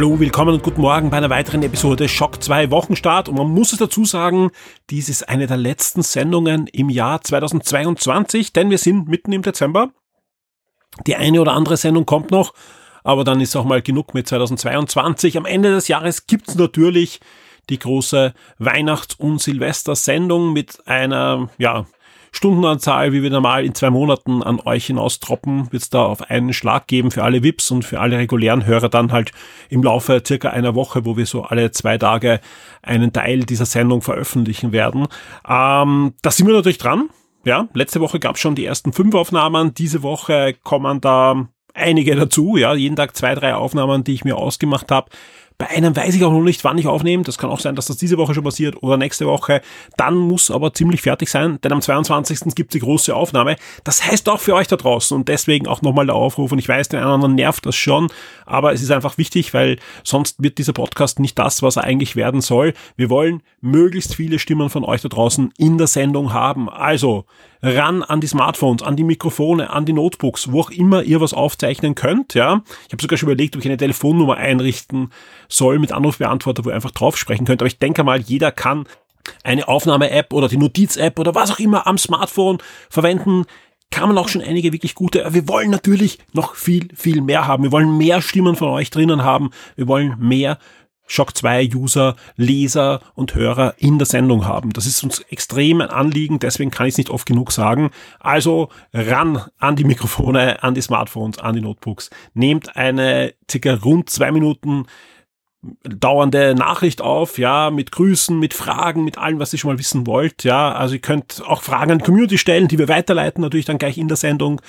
Hallo, willkommen und guten Morgen bei einer weiteren Episode Schock 2 Wochenstart. Und man muss es dazu sagen, dies ist eine der letzten Sendungen im Jahr 2022, denn wir sind mitten im Dezember. Die eine oder andere Sendung kommt noch, aber dann ist auch mal genug mit 2022. Am Ende des Jahres gibt's natürlich die große Weihnachts- und Silvestersendung mit einer, ja, Stundenanzahl, wie wir normal in zwei Monaten an euch hinaustroppen, wird es da auf einen Schlag geben für alle VIPs und für alle regulären Hörer dann halt im Laufe circa einer Woche, wo wir so alle zwei Tage einen Teil dieser Sendung veröffentlichen werden. Ähm, da sind wir natürlich dran. Ja, letzte Woche gab es schon die ersten fünf Aufnahmen. Diese Woche kommen da einige dazu. Ja, jeden Tag zwei, drei Aufnahmen, die ich mir ausgemacht habe. Bei einem weiß ich auch noch nicht, wann ich aufnehme. Das kann auch sein, dass das diese Woche schon passiert oder nächste Woche. Dann muss aber ziemlich fertig sein, denn am 22. gibt es die große Aufnahme. Das heißt auch für euch da draußen und deswegen auch nochmal der Aufruf. Und ich weiß, den anderen nervt das schon, aber es ist einfach wichtig, weil sonst wird dieser Podcast nicht das, was er eigentlich werden soll. Wir wollen möglichst viele Stimmen von euch da draußen in der Sendung haben. Also ran an die Smartphones, an die Mikrofone, an die Notebooks, wo auch immer ihr was aufzeichnen könnt. Ja, ich habe sogar schon überlegt, ob ich eine Telefonnummer einrichten soll mit Anrufbeantworter, wo ihr einfach drauf sprechen könnt. Aber ich denke mal, jeder kann eine Aufnahme-App oder die Notiz-App oder was auch immer am Smartphone verwenden. Kamen auch schon einige wirklich gute. Wir wollen natürlich noch viel, viel mehr haben. Wir wollen mehr Stimmen von euch drinnen haben. Wir wollen mehr Shock 2 User, Leser und Hörer in der Sendung haben. Das ist uns extrem ein Anliegen, deswegen kann ich es nicht oft genug sagen. Also ran an die Mikrofone, an die Smartphones, an die Notebooks. Nehmt eine circa rund zwei Minuten dauernde Nachricht auf, ja, mit Grüßen, mit Fragen, mit allem, was ihr schon mal wissen wollt, ja. Also ihr könnt auch Fragen an die Community stellen, die wir weiterleiten, natürlich dann gleich in der Sendung.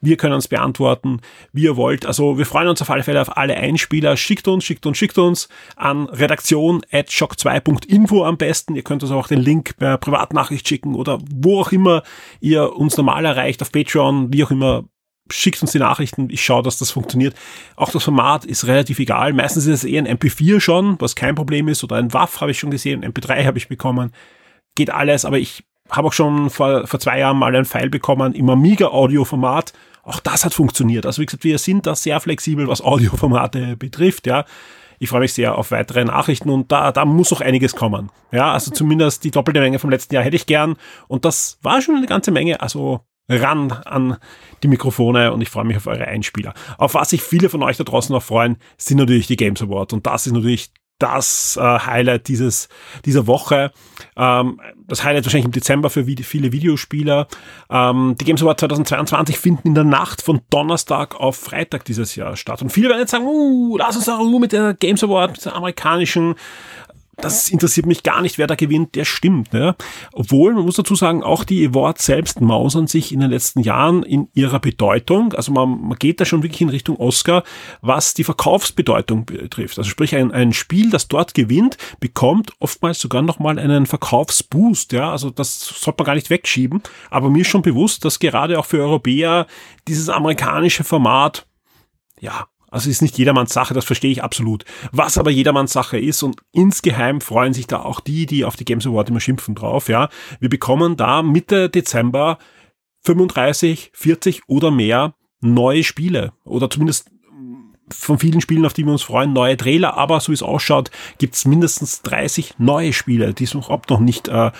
Wir können uns beantworten, wie ihr wollt. Also wir freuen uns auf alle Fälle auf alle Einspieler. Schickt uns, schickt uns, schickt uns an redaktion at shock2.info am besten. Ihr könnt uns auch den Link per Privatnachricht schicken oder wo auch immer ihr uns normal erreicht, auf Patreon, wie auch immer. Schickt uns die Nachrichten, ich schaue, dass das funktioniert. Auch das Format ist relativ egal. Meistens ist es eher ein MP4 schon, was kein Problem ist, oder ein WAF habe ich schon gesehen, ein MP3 habe ich bekommen. Geht alles, aber ich habe auch schon vor, vor zwei Jahren mal ein File bekommen im Amiga-Audio-Format. Auch das hat funktioniert. Also wie gesagt, wir sind da sehr flexibel, was Audioformate betrifft, ja. Ich freue mich sehr auf weitere Nachrichten und da, da muss noch einiges kommen. Ja, also zumindest die doppelte Menge vom letzten Jahr hätte ich gern. Und das war schon eine ganze Menge. Also ran an die Mikrofone und ich freue mich auf eure Einspieler. Auf was sich viele von euch da draußen noch freuen, sind natürlich die Games Awards. Und das ist natürlich das äh, Highlight dieses, dieser Woche. Ähm, das Highlight wahrscheinlich im Dezember für vid viele Videospieler. Ähm, die Games Awards 2022 finden in der Nacht von Donnerstag auf Freitag dieses Jahr statt. Und viele werden jetzt sagen, uh, lass uns da mit der Games Award, mit der amerikanischen das interessiert mich gar nicht, wer da gewinnt, der stimmt. Ne? Obwohl, man muss dazu sagen, auch die Awards selbst mausern sich in den letzten Jahren in ihrer Bedeutung. Also man, man geht da schon wirklich in Richtung Oscar, was die Verkaufsbedeutung betrifft. Also sprich, ein, ein Spiel, das dort gewinnt, bekommt oftmals sogar nochmal einen Verkaufsboost. Ja, also das sollte man gar nicht wegschieben. Aber mir ist schon bewusst, dass gerade auch für Europäer dieses amerikanische Format ja, also ist nicht jedermanns Sache, das verstehe ich absolut. Was aber jedermanns Sache ist und insgeheim freuen sich da auch die, die auf die Games Award immer schimpfen drauf, ja. Wir bekommen da Mitte Dezember 35, 40 oder mehr neue Spiele oder zumindest von vielen Spielen, auf die wir uns freuen, neue Trailer, aber so wie es ausschaut, gibt's mindestens 30 neue Spiele, die es überhaupt noch nicht äh,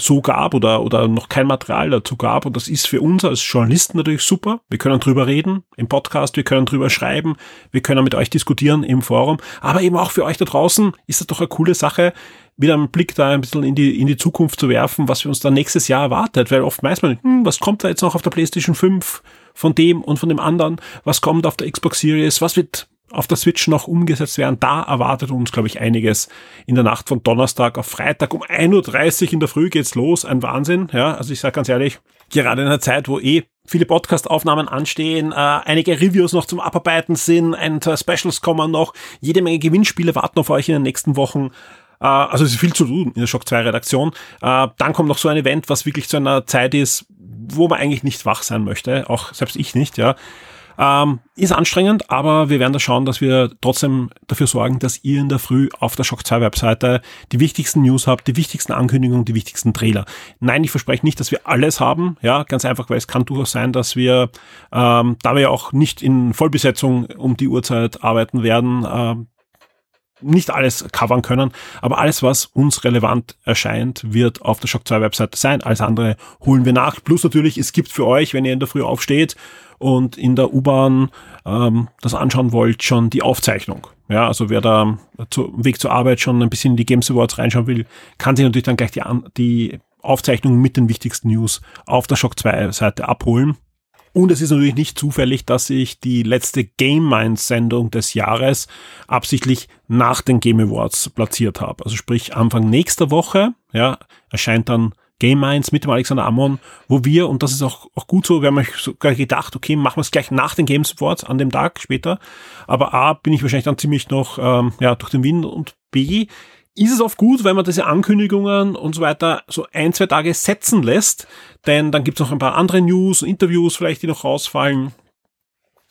so gab oder, oder noch kein Material dazu gab. Und das ist für uns als Journalisten natürlich super. Wir können drüber reden im Podcast, wir können drüber schreiben, wir können mit euch diskutieren im Forum. Aber eben auch für euch da draußen ist das doch eine coole Sache, wieder einen Blick da ein bisschen in die, in die Zukunft zu werfen, was wir uns dann nächstes Jahr erwartet. Weil oft weiß man, hm, was kommt da jetzt noch auf der PlayStation 5 von dem und von dem anderen? Was kommt auf der Xbox Series? Was wird auf der Switch noch umgesetzt werden. Da erwartet uns, glaube ich, einiges in der Nacht von Donnerstag auf Freitag. Um 1.30 Uhr in der Früh geht's los. Ein Wahnsinn. Ja, also ich sage ganz ehrlich, gerade in einer Zeit, wo eh viele Podcast-Aufnahmen anstehen, äh, einige Reviews noch zum Abarbeiten sind, ein zwei Specials kommen noch, jede Menge Gewinnspiele warten auf euch in den nächsten Wochen. Äh, also es ist viel zu tun in der Shock 2 Redaktion. Äh, dann kommt noch so ein Event, was wirklich zu einer Zeit ist, wo man eigentlich nicht wach sein möchte, auch selbst ich nicht, ja. Ähm, ist anstrengend, aber wir werden da schauen, dass wir trotzdem dafür sorgen, dass ihr in der Früh auf der Shock 2 Webseite die wichtigsten News habt, die wichtigsten Ankündigungen, die wichtigsten Trailer. Nein, ich verspreche nicht, dass wir alles haben, ja, ganz einfach, weil es kann durchaus sein, dass wir, ähm, da wir ja auch nicht in Vollbesetzung um die Uhrzeit arbeiten werden, äh, nicht alles covern können, aber alles, was uns relevant erscheint, wird auf der Shock 2 Webseite sein. Alles andere holen wir nach. Plus natürlich, es gibt für euch, wenn ihr in der Früh aufsteht und in der U-Bahn ähm, das anschauen wollt, schon die Aufzeichnung. Ja, also wer da zu, Weg zur Arbeit schon ein bisschen in die Games Awards reinschauen will, kann sich natürlich dann gleich die, die Aufzeichnung mit den wichtigsten News auf der Shock 2 Seite abholen. Und es ist natürlich nicht zufällig, dass ich die letzte Game Minds Sendung des Jahres absichtlich nach den Game Awards platziert habe. Also sprich Anfang nächster Woche, ja, erscheint dann Game Minds mit dem Alexander Ammon, wo wir, und das ist auch, auch gut so, wir haben euch sogar gedacht, okay, machen wir es gleich nach den Games Awards an dem Tag später. Aber A, bin ich wahrscheinlich dann ziemlich noch ähm, ja, durch den Wind und B, ist es oft gut, wenn man diese Ankündigungen und so weiter so ein, zwei Tage setzen lässt, denn dann gibt es noch ein paar andere News, Interviews vielleicht, die noch rausfallen,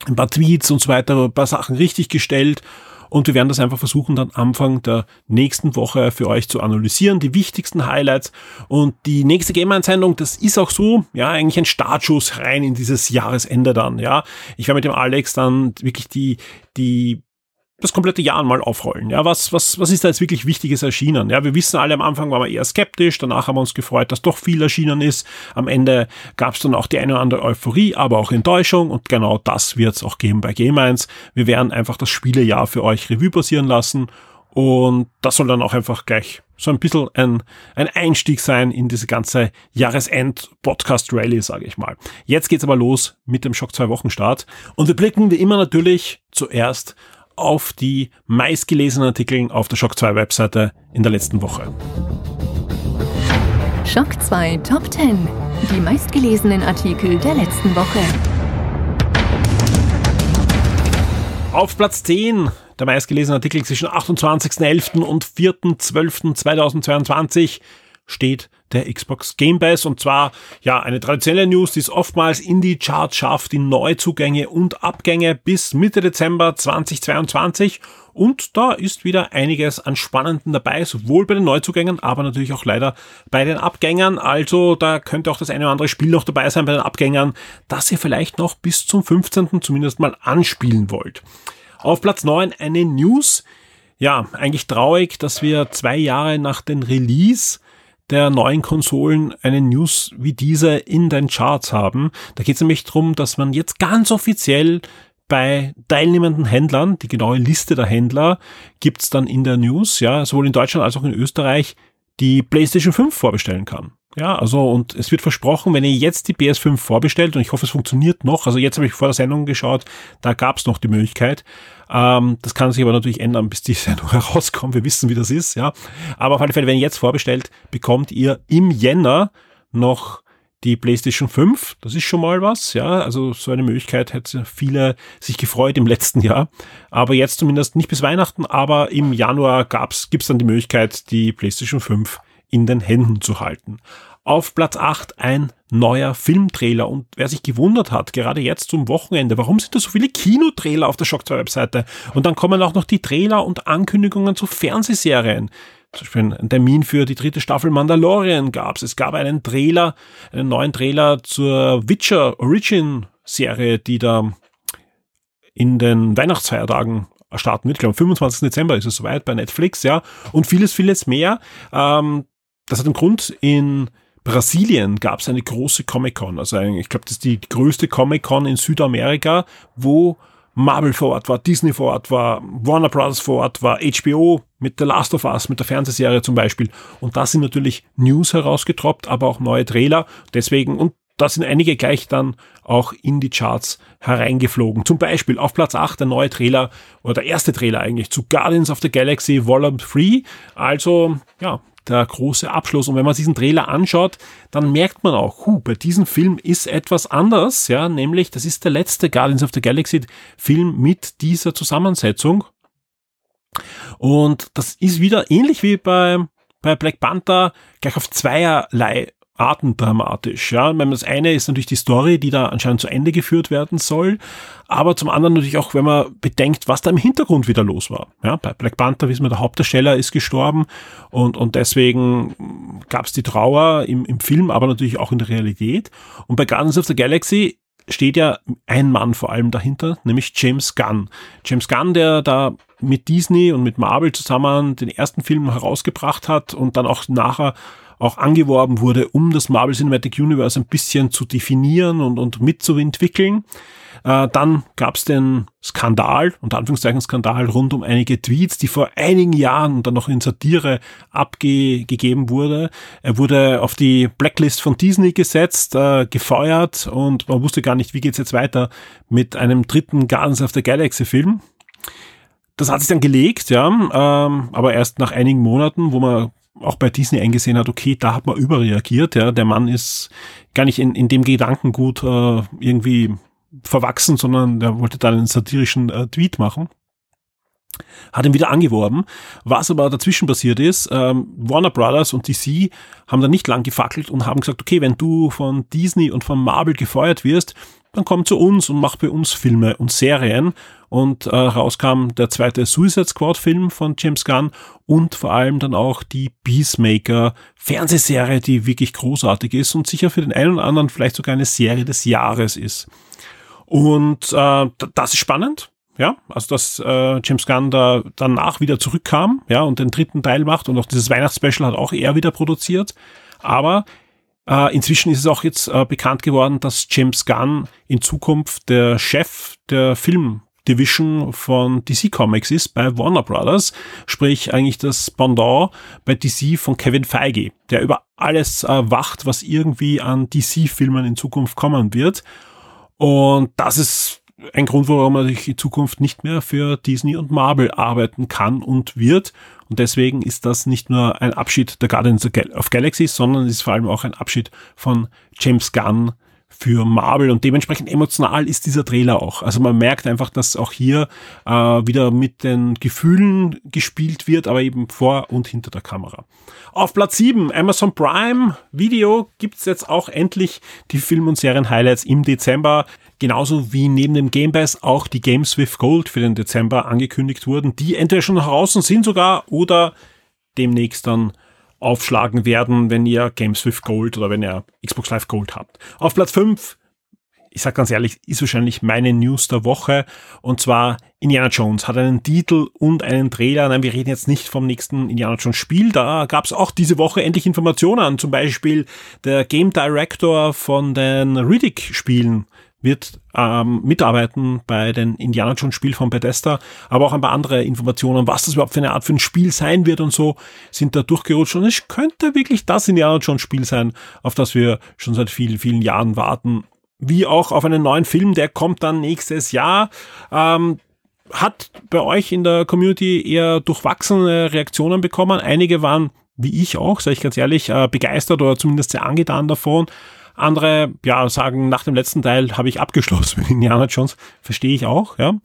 ein paar Tweets und so weiter, ein paar Sachen richtig gestellt und wir werden das einfach versuchen, dann Anfang der nächsten Woche für euch zu analysieren, die wichtigsten Highlights. Und die nächste Game-Einsendung, das ist auch so, ja, eigentlich ein Startschuss rein in dieses Jahresende dann, ja. Ich werde mit dem Alex dann wirklich die, die das komplette Jahr mal aufrollen. Ja, was, was, was ist da jetzt wirklich Wichtiges erschienen? Ja, wir wissen alle am Anfang waren wir eher skeptisch, danach haben wir uns gefreut, dass doch viel erschienen ist. Am Ende gab es dann auch die eine oder andere Euphorie, aber auch Enttäuschung und genau das wird es auch geben bei Game 1. Wir werden einfach das Spielejahr für euch Revue passieren lassen und das soll dann auch einfach gleich so ein bisschen ein, ein Einstieg sein in diese ganze Jahresend-Podcast-Rally, sage ich mal. Jetzt geht's aber los mit dem Schock 2 Wochen Start und wir blicken wie immer natürlich zuerst auf die meistgelesenen Artikel auf der Shock 2 Webseite in der letzten Woche. Shock 2 Top 10. Die meistgelesenen Artikel der letzten Woche. Auf Platz 10 der meistgelesenen Artikel zwischen 28.11. und 4.12.2022 steht der Xbox Game Pass und zwar ja eine traditionelle News, die es oftmals in die Charts schafft, die Neuzugänge und Abgänge bis Mitte Dezember 2022 und da ist wieder einiges an Spannenden dabei, sowohl bei den Neuzugängen, aber natürlich auch leider bei den Abgängern. Also da könnte auch das eine oder andere Spiel noch dabei sein bei den Abgängern, das ihr vielleicht noch bis zum 15. zumindest mal anspielen wollt. Auf Platz 9 eine News. Ja, eigentlich traurig, dass wir zwei Jahre nach dem Release der neuen Konsolen eine News wie diese in den Charts haben. Da geht es nämlich darum, dass man jetzt ganz offiziell bei teilnehmenden Händlern, die genaue Liste der Händler gibt's dann in der News, ja, sowohl in Deutschland als auch in Österreich, die PlayStation 5 vorbestellen kann. Ja, also und es wird versprochen, wenn ihr jetzt die PS5 vorbestellt, und ich hoffe, es funktioniert noch, also jetzt habe ich vor der Sendung geschaut, da gab es noch die Möglichkeit. Ähm, das kann sich aber natürlich ändern, bis die Sendung herauskommt. Wir wissen, wie das ist, ja. Aber auf alle Fälle, wenn ihr jetzt vorbestellt, bekommt ihr im Jänner noch die PlayStation 5, das ist schon mal was, ja, also so eine Möglichkeit hätte viele sich gefreut im letzten Jahr, aber jetzt zumindest nicht bis Weihnachten, aber im Januar gab's, gibt's dann die Möglichkeit, die PlayStation 5 in den Händen zu halten. Auf Platz 8 ein neuer Filmtrailer. Und wer sich gewundert hat, gerade jetzt zum Wochenende, warum sind da so viele Kinotrailer auf der Shock 2 Webseite? Und dann kommen auch noch die Trailer und Ankündigungen zu Fernsehserien. Zum Beispiel ein Termin für die dritte Staffel Mandalorian gab es. Es gab einen Trailer, einen neuen Trailer zur Witcher Origin Serie, die da in den Weihnachtsfeiertagen starten wird. Ich glaube, am 25. Dezember ist es soweit bei Netflix, ja. Und vieles, vieles mehr. Ähm, das hat einen Grund, in Brasilien gab es eine große Comic-Con. Also ich glaube, das ist die größte Comic-Con in Südamerika, wo Marvel vor Ort war, Disney vor Ort war, Warner Brothers vor Ort war, HBO mit The Last of Us, mit der Fernsehserie zum Beispiel. Und da sind natürlich News herausgetroppt, aber auch neue Trailer. Deswegen, und da sind einige gleich dann auch in die Charts hereingeflogen. Zum Beispiel auf Platz 8 der neue Trailer oder der erste Trailer eigentlich zu Guardians of the Galaxy Volume 3. Also, ja, der große Abschluss. Und wenn man diesen Trailer anschaut, dann merkt man auch, hu, bei diesem Film ist etwas anders, ja, nämlich das ist der letzte Guardians of the Galaxy Film mit dieser Zusammensetzung. Und das ist wieder ähnlich wie bei, bei Black Panther gleich auf zweierlei artendramatisch. Ja, meine, das eine ist natürlich die Story, die da anscheinend zu Ende geführt werden soll, aber zum anderen natürlich auch, wenn man bedenkt, was da im Hintergrund wieder los war. Ja, bei Black Panther wissen wir, der Hauptdarsteller ist gestorben und, und deswegen gab es die Trauer im, im Film, aber natürlich auch in der Realität. Und bei Guardians of the Galaxy steht ja ein Mann vor allem dahinter, nämlich James Gunn. James Gunn, der da mit Disney und mit Marvel zusammen den ersten Film herausgebracht hat und dann auch nachher auch angeworben wurde, um das Marvel Cinematic Universe ein bisschen zu definieren und, und mitzuentwickeln. Äh, dann gab es den Skandal, unter Anführungszeichen Skandal, rund um einige Tweets, die vor einigen Jahren dann noch in Satire abgegeben wurde. Er wurde auf die Blacklist von Disney gesetzt, äh, gefeuert und man wusste gar nicht, wie geht's jetzt weiter mit einem dritten Guardians of the Galaxy Film. Das hat sich dann gelegt, ja, ähm, aber erst nach einigen Monaten, wo man auch bei Disney eingesehen hat, okay, da hat man überreagiert, ja, der Mann ist gar nicht in, in dem Gedankengut äh, irgendwie verwachsen, sondern der wollte dann einen satirischen äh, Tweet machen. Hat ihn wieder angeworben. Was aber dazwischen passiert ist, ähm, Warner Brothers und DC haben da nicht lang gefackelt und haben gesagt, okay, wenn du von Disney und von Marvel gefeuert wirst, dann komm zu uns und mach bei uns Filme und Serien. Und äh, rauskam der zweite Suicide Squad Film von James Gunn und vor allem dann auch die Peacemaker Fernsehserie, die wirklich großartig ist und sicher für den einen oder anderen vielleicht sogar eine Serie des Jahres ist. Und äh, das ist spannend. Ja, also dass äh, James Gunn da danach wieder zurückkam, ja, und den dritten Teil macht und auch dieses Weihnachtsspecial hat auch er wieder produziert. Aber äh, inzwischen ist es auch jetzt äh, bekannt geworden, dass James Gunn in Zukunft der Chef der Film Division von DC Comics ist bei Warner Brothers, sprich eigentlich das Pendant bei DC von Kevin Feige, der über alles äh, wacht, was irgendwie an DC-Filmen in Zukunft kommen wird. Und das ist ein Grund, warum man in Zukunft nicht mehr für Disney und Marvel arbeiten kann und wird. Und deswegen ist das nicht nur ein Abschied der Guardians of Galaxy, sondern es ist vor allem auch ein Abschied von James Gunn für Marvel und dementsprechend emotional ist dieser Trailer auch. Also man merkt einfach, dass auch hier äh, wieder mit den Gefühlen gespielt wird, aber eben vor und hinter der Kamera. Auf Platz 7, Amazon Prime Video gibt's jetzt auch endlich die Film- und Serien-Highlights im Dezember. Genauso wie neben dem Game Pass auch die Games with Gold für den Dezember angekündigt wurden, die entweder schon draußen sind sogar oder demnächst dann aufschlagen werden, wenn ihr Games with Gold oder wenn ihr Xbox Live Gold habt. Auf Platz 5, ich sag ganz ehrlich, ist wahrscheinlich meine News der Woche und zwar Indiana Jones hat einen Titel und einen Trailer. Nein, wir reden jetzt nicht vom nächsten Indiana Jones Spiel. Da gab es auch diese Woche endlich Informationen. Zum Beispiel der Game Director von den Riddick-Spielen wird ähm, mitarbeiten bei den Indiana Jones Spiel von Bethesda, aber auch ein paar andere Informationen, was das überhaupt für eine Art für ein Spiel sein wird und so, sind da durchgerutscht und es könnte wirklich das Indiana Jones Spiel sein, auf das wir schon seit vielen, vielen Jahren warten. Wie auch auf einen neuen Film, der kommt dann nächstes Jahr. Ähm, hat bei euch in der Community eher durchwachsene Reaktionen bekommen. Einige waren, wie ich auch, sage ich ganz ehrlich, äh, begeistert oder zumindest sehr angetan davon. Andere, ja, sagen, nach dem letzten Teil habe ich abgeschlossen mit Indiana Jones. Verstehe ich auch, ja.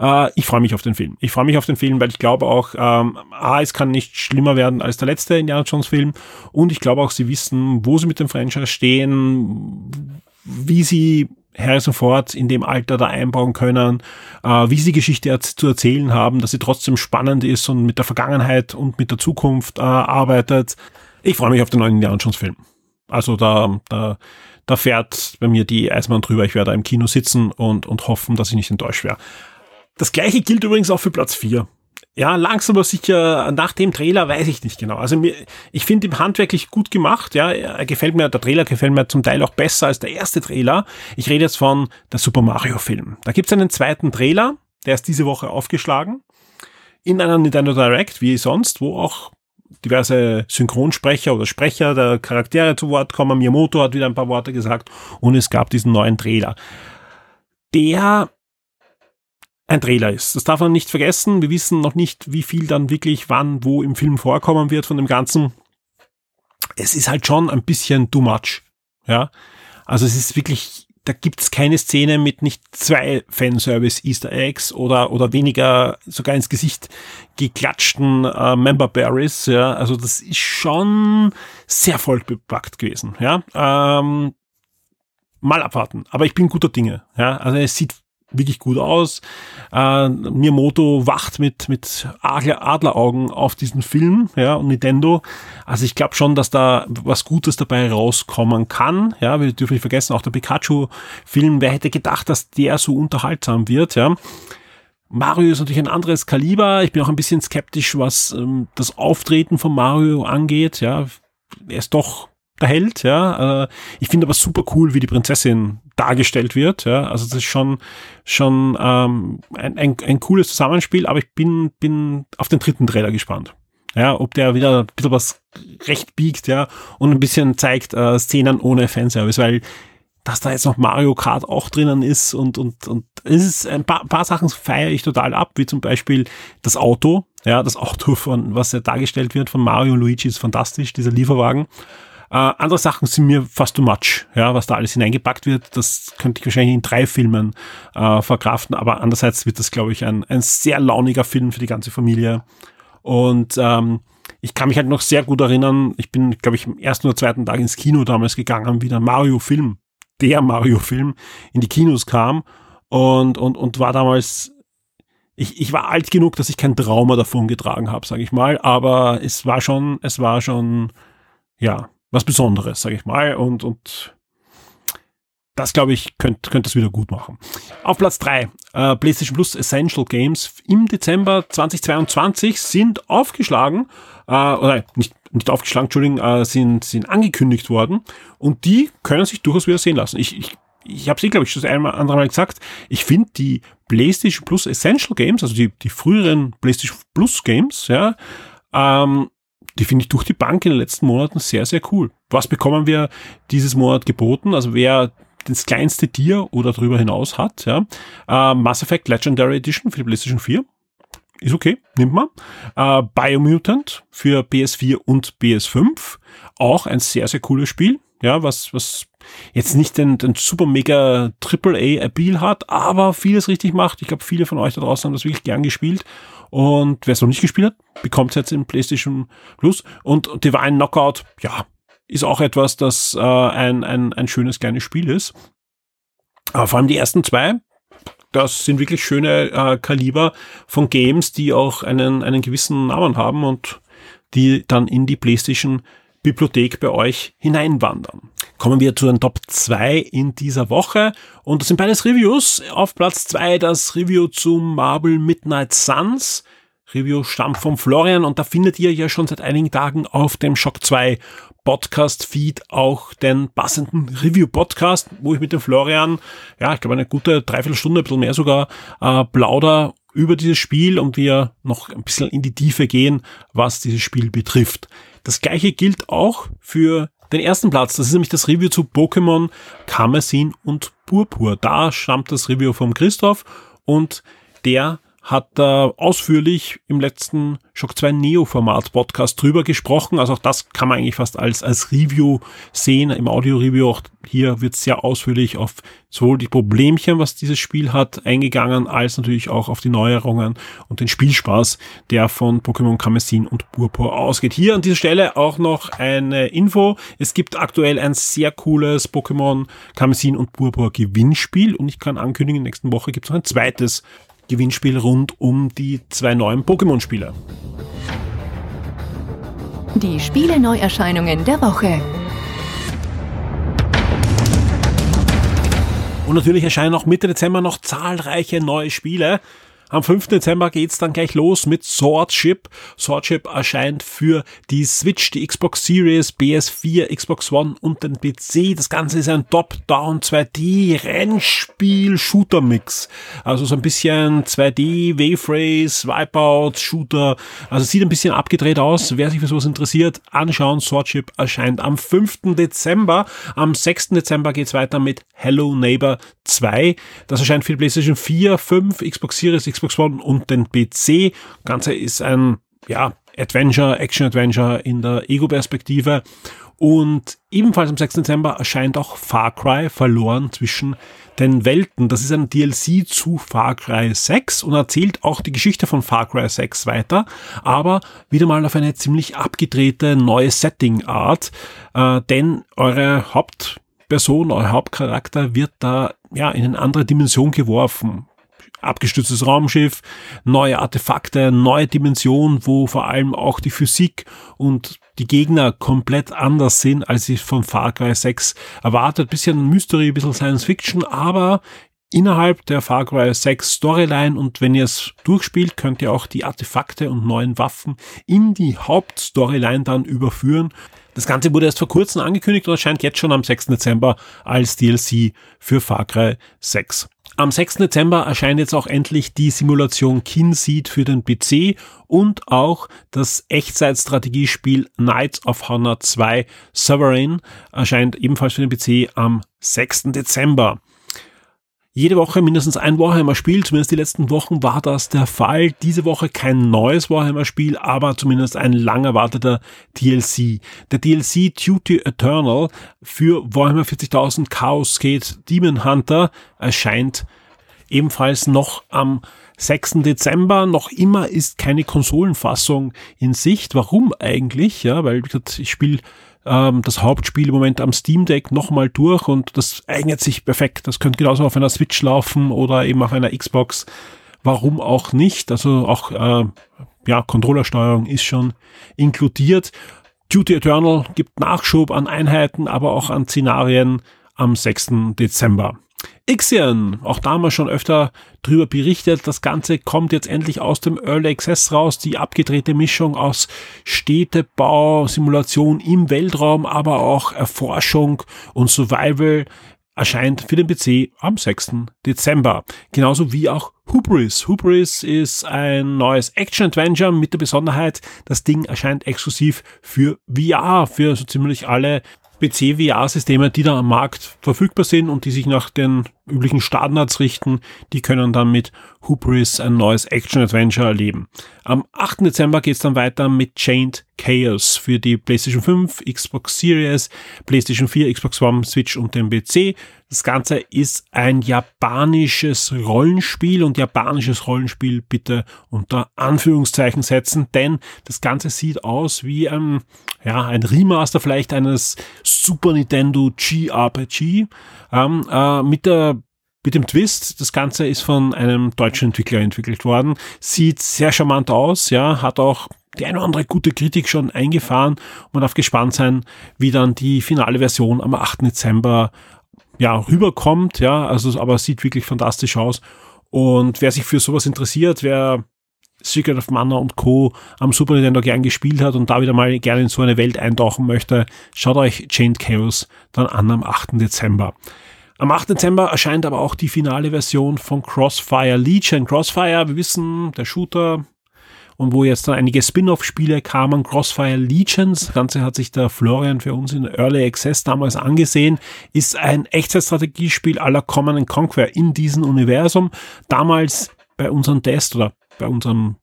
Äh, ich freue mich auf den Film. Ich freue mich auf den Film, weil ich glaube auch, ähm, A, es kann nicht schlimmer werden als der letzte Indiana Jones Film. Und ich glaube auch, sie wissen, wo sie mit dem Franchise stehen, wie sie Harrison Ford in dem Alter da einbauen können, äh, wie sie Geschichte zu erzählen haben, dass sie trotzdem spannend ist und mit der Vergangenheit und mit der Zukunft äh, arbeitet. Ich freue mich auf den neuen Indiana Jones Film. Also da, da, da fährt bei mir die Eismann drüber. Ich werde im Kino sitzen und, und hoffen, dass ich nicht enttäuscht werde. Das gleiche gilt übrigens auch für Platz 4. Ja, langsam aber sicher, nach dem Trailer weiß ich nicht genau. Also mir, ich finde ihn handwerklich gut gemacht, ja, er gefällt mir, der Trailer gefällt mir zum Teil auch besser als der erste Trailer. Ich rede jetzt von der Super Mario Film. Da gibt's einen zweiten Trailer, der ist diese Woche aufgeschlagen. In einer Nintendo Direct, wie sonst, wo auch diverse Synchronsprecher oder Sprecher der Charaktere zu Wort kommen. Miyamoto hat wieder ein paar Worte gesagt und es gab diesen neuen Trailer. Der ein Trailer ist. Das darf man nicht vergessen. Wir wissen noch nicht, wie viel dann wirklich wann, wo im Film vorkommen wird von dem Ganzen. es ist halt schon ein bisschen too much. Ja, also es ist wirklich, da gibt's keine Szene mit nicht zwei Fanservice Easter Eggs oder oder weniger sogar ins Gesicht geklatschten äh, Member Berries. Ja, also das ist schon sehr voll bepackt gewesen. Ja, ähm, mal abwarten. Aber ich bin guter Dinge. Ja, also es sieht wirklich gut aus. Äh, Miyamoto wacht mit, mit Adler, Adleraugen auf diesen Film, ja, und Nintendo. Also ich glaube schon, dass da was Gutes dabei rauskommen kann. Ja, wir dürfen nicht vergessen, auch der Pikachu-Film, wer hätte gedacht, dass der so unterhaltsam wird, ja. Mario ist natürlich ein anderes Kaliber. Ich bin auch ein bisschen skeptisch, was ähm, das Auftreten von Mario angeht. Ja, er ist doch der Held, ja. Äh, ich finde aber super cool, wie die Prinzessin dargestellt wird, ja. Also das ist schon, schon ähm, ein, ein, ein cooles Zusammenspiel, aber ich bin, bin auf den dritten Trailer gespannt. Ja, ob der wieder ein bisschen was recht biegt, ja, und ein bisschen zeigt äh, Szenen ohne Fanservice, weil dass da jetzt noch Mario Kart auch drinnen ist und, und, und es ist ein paar, paar Sachen feiere ich total ab, wie zum Beispiel das Auto, ja, das Auto von, was ja dargestellt wird von Mario und Luigi ist fantastisch, dieser Lieferwagen. Äh, andere Sachen sind mir fast too much, ja, was da alles hineingepackt wird. Das könnte ich wahrscheinlich in drei Filmen äh, verkraften, aber andererseits wird das, glaube ich, ein, ein sehr launiger Film für die ganze Familie. Und ähm, ich kann mich halt noch sehr gut erinnern, ich bin, glaube ich, am ersten oder zweiten Tag ins Kino damals gegangen, wie der Mario-Film, der Mario-Film in die Kinos kam und, und, und war damals ich, ich war alt genug, dass ich kein Trauma davon getragen habe, sage ich mal, aber es war schon, es war schon, ja, was Besonderes, sage ich mal. Und, und das, glaube ich, könnte könnt das wieder gut machen. Auf Platz drei äh, PlayStation Plus Essential Games im Dezember 2022 sind aufgeschlagen, äh, oder nicht, nicht aufgeschlagen, Entschuldigung, äh, sind, sind angekündigt worden und die können sich durchaus wieder sehen lassen. Ich, ich, ich habe sie, glaube ich, schon einmal andere Mal gesagt, ich finde die PlayStation Plus Essential Games, also die, die früheren PlayStation Plus Games, ja, ähm, die finde ich durch die Bank in den letzten Monaten sehr, sehr cool. Was bekommen wir dieses Monat geboten? Also wer das kleinste Tier oder darüber hinaus hat, ja. Äh, Mass Effect Legendary Edition für die PlayStation 4. Ist okay, nimmt man. Äh, Biomutant für PS4 und PS5. Auch ein sehr, sehr cooles Spiel. Ja, was, was jetzt nicht den, den super mega Triple A Appeal hat, aber vieles richtig macht. Ich glaube, viele von euch da draußen haben das wirklich gern gespielt. Und wer es noch nicht gespielt hat, bekommt es jetzt im PlayStation Plus. Und Divine Knockout, ja, ist auch etwas, das äh, ein, ein, ein schönes kleines Spiel ist. Aber vor allem die ersten zwei, das sind wirklich schöne äh, Kaliber von Games, die auch einen, einen gewissen Namen haben und die dann in die PlayStation Bibliothek bei euch hineinwandern. Kommen wir zu den Top 2 in dieser Woche. Und das sind beides Reviews. Auf Platz 2 das Review zu Marble Midnight Suns. Review stammt von Florian und da findet ihr ja schon seit einigen Tagen auf dem Shock 2 Podcast Feed auch den passenden Review Podcast, wo ich mit dem Florian, ja, ich glaube eine gute Dreiviertelstunde, ein bisschen mehr sogar, äh, plauder über dieses Spiel und wir noch ein bisschen in die Tiefe gehen, was dieses Spiel betrifft. Das gleiche gilt auch für den ersten Platz. Das ist nämlich das Review zu Pokémon Karmesin und Purpur. Da stammt das Review vom Christoph und der hat da ausführlich im letzten Shock 2 Neo Format Podcast drüber gesprochen. Also auch das kann man eigentlich fast als, als Review sehen. Im Audio Review auch hier wird sehr ausführlich auf sowohl die Problemchen, was dieses Spiel hat, eingegangen, als natürlich auch auf die Neuerungen und den Spielspaß, der von Pokémon Kamezin und Purpur ausgeht. Hier an dieser Stelle auch noch eine Info. Es gibt aktuell ein sehr cooles Pokémon Kamezin und Purpur Gewinnspiel und ich kann ankündigen, nächsten Woche gibt es noch ein zweites Gewinnspiel rund um die zwei neuen Pokémon-Spiele. Die Spiele-Neuerscheinungen der Woche. Und natürlich erscheinen auch Mitte Dezember noch zahlreiche neue Spiele. Am 5. Dezember geht's dann gleich los mit Swordship. Swordship erscheint für die Switch, die Xbox Series, PS4, Xbox One und den PC. Das Ganze ist ein Top-Down 2D Rennspiel Shooter Mix. Also so ein bisschen 2D Wave Race, Wipeout, Shooter. Also sieht ein bisschen abgedreht aus. Wer sich für sowas interessiert, anschauen. Swordship erscheint am 5. Dezember. Am 6. Dezember geht's weiter mit Hello Neighbor 2. Das erscheint für die PlayStation 4, 5, Xbox Series, Xbox One und den PC. Ganze ist ein ja, Adventure, Action-Adventure in der Ego-Perspektive. Und ebenfalls am 6. Dezember erscheint auch Far Cry verloren zwischen den Welten. Das ist ein DLC zu Far Cry 6 und erzählt auch die Geschichte von Far Cry 6 weiter, aber wieder mal auf eine ziemlich abgedrehte neue Setting-Art, äh, denn eure Hauptperson, euer Hauptcharakter wird da ja in eine andere Dimension geworfen abgestürztes Raumschiff, neue Artefakte, neue Dimension, wo vor allem auch die Physik und die Gegner komplett anders sind, als ich von Far Cry 6 erwartet. Bisschen Mystery, bisschen Science Fiction, aber innerhalb der Far Cry 6 Storyline und wenn ihr es durchspielt, könnt ihr auch die Artefakte und neuen Waffen in die Hauptstoryline dann überführen. Das Ganze wurde erst vor kurzem angekündigt und erscheint jetzt schon am 6. Dezember als DLC für Far Cry 6. Am 6. Dezember erscheint jetzt auch endlich die Simulation Kinseed für den PC und auch das Echtzeitstrategiespiel Knights of Honor 2 Sovereign erscheint ebenfalls für den PC am 6. Dezember jede Woche mindestens ein Warhammer-Spiel. Zumindest die letzten Wochen war das der Fall. Diese Woche kein neues Warhammer-Spiel, aber zumindest ein lang erwarteter DLC. Der DLC Duty Eternal für Warhammer 40.000 Chaos Skate Demon Hunter erscheint ebenfalls noch am 6. Dezember. Noch immer ist keine Konsolenfassung in Sicht. Warum eigentlich? Ja, weil ich spiele ähm, das Hauptspiel im Moment am Steam Deck nochmal durch und das eignet sich perfekt. Das könnte genauso auf einer Switch laufen oder eben auf einer Xbox. Warum auch nicht? Also auch äh, ja, Controllersteuerung ist schon inkludiert. Duty Eternal gibt Nachschub an Einheiten, aber auch an Szenarien am 6. Dezember. Ixion, auch da haben wir schon öfter drüber berichtet. Das Ganze kommt jetzt endlich aus dem Early Access raus. Die abgedrehte Mischung aus Städtebau, Simulation im Weltraum, aber auch Erforschung und Survival erscheint für den PC am 6. Dezember. Genauso wie auch Hubris. Hubris ist ein neues Action-Adventure mit der Besonderheit, das Ding erscheint exklusiv für VR, für so ziemlich alle PC-VR-Systeme, die da am Markt verfügbar sind und die sich nach den üblichen Standards richten, die können dann mit Hubris ein neues Action-Adventure erleben. Am 8. Dezember geht's dann weiter mit Chained Chaos für die PlayStation 5, Xbox Series, PlayStation 4, Xbox One, Switch und den PC. Das Ganze ist ein japanisches Rollenspiel und japanisches Rollenspiel bitte unter Anführungszeichen setzen, denn das Ganze sieht aus wie ein, ja, ein Remaster vielleicht eines Super Nintendo GRPG ähm, äh, mit der mit dem Twist, das Ganze ist von einem deutschen Entwickler entwickelt worden, sieht sehr charmant aus, ja, hat auch die eine oder andere gute Kritik schon eingefahren. Man darf gespannt sein, wie dann die finale Version am 8. Dezember ja, rüberkommt, ja, also aber sieht wirklich fantastisch aus. Und wer sich für sowas interessiert, wer Secret of Mana und Co. am Super Nintendo gern gespielt hat und da wieder mal gerne in so eine Welt eintauchen möchte, schaut euch Chained Chaos dann an am 8. Dezember. Am 8. Dezember erscheint aber auch die finale Version von Crossfire Legion. Crossfire, wir wissen, der Shooter, und wo jetzt dann einige Spin-off-Spiele kamen, Crossfire Legions, das Ganze hat sich der Florian für uns in Early Access damals angesehen, ist ein Echtzeitstrategiespiel aller Common Conquer in diesem Universum. Damals bei unserem Test oder bei unserem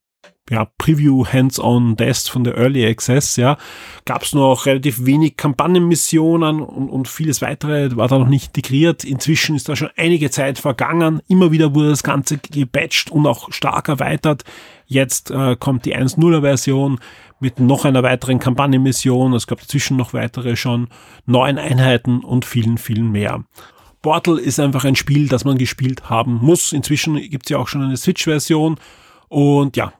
ja, Preview Hands-on Test von der Early Access, ja, gab es noch relativ wenig Kampagnenmissionen und, und vieles weitere war da noch nicht integriert. Inzwischen ist da schon einige Zeit vergangen. Immer wieder wurde das Ganze gepatcht und auch stark erweitert. Jetzt äh, kommt die 1.0er Version mit noch einer weiteren Kampagnenmission. Es gab dazwischen noch weitere schon, neuen Einheiten und vielen, vielen mehr. Portal ist einfach ein Spiel, das man gespielt haben muss. Inzwischen gibt es ja auch schon eine Switch-Version. Und ja,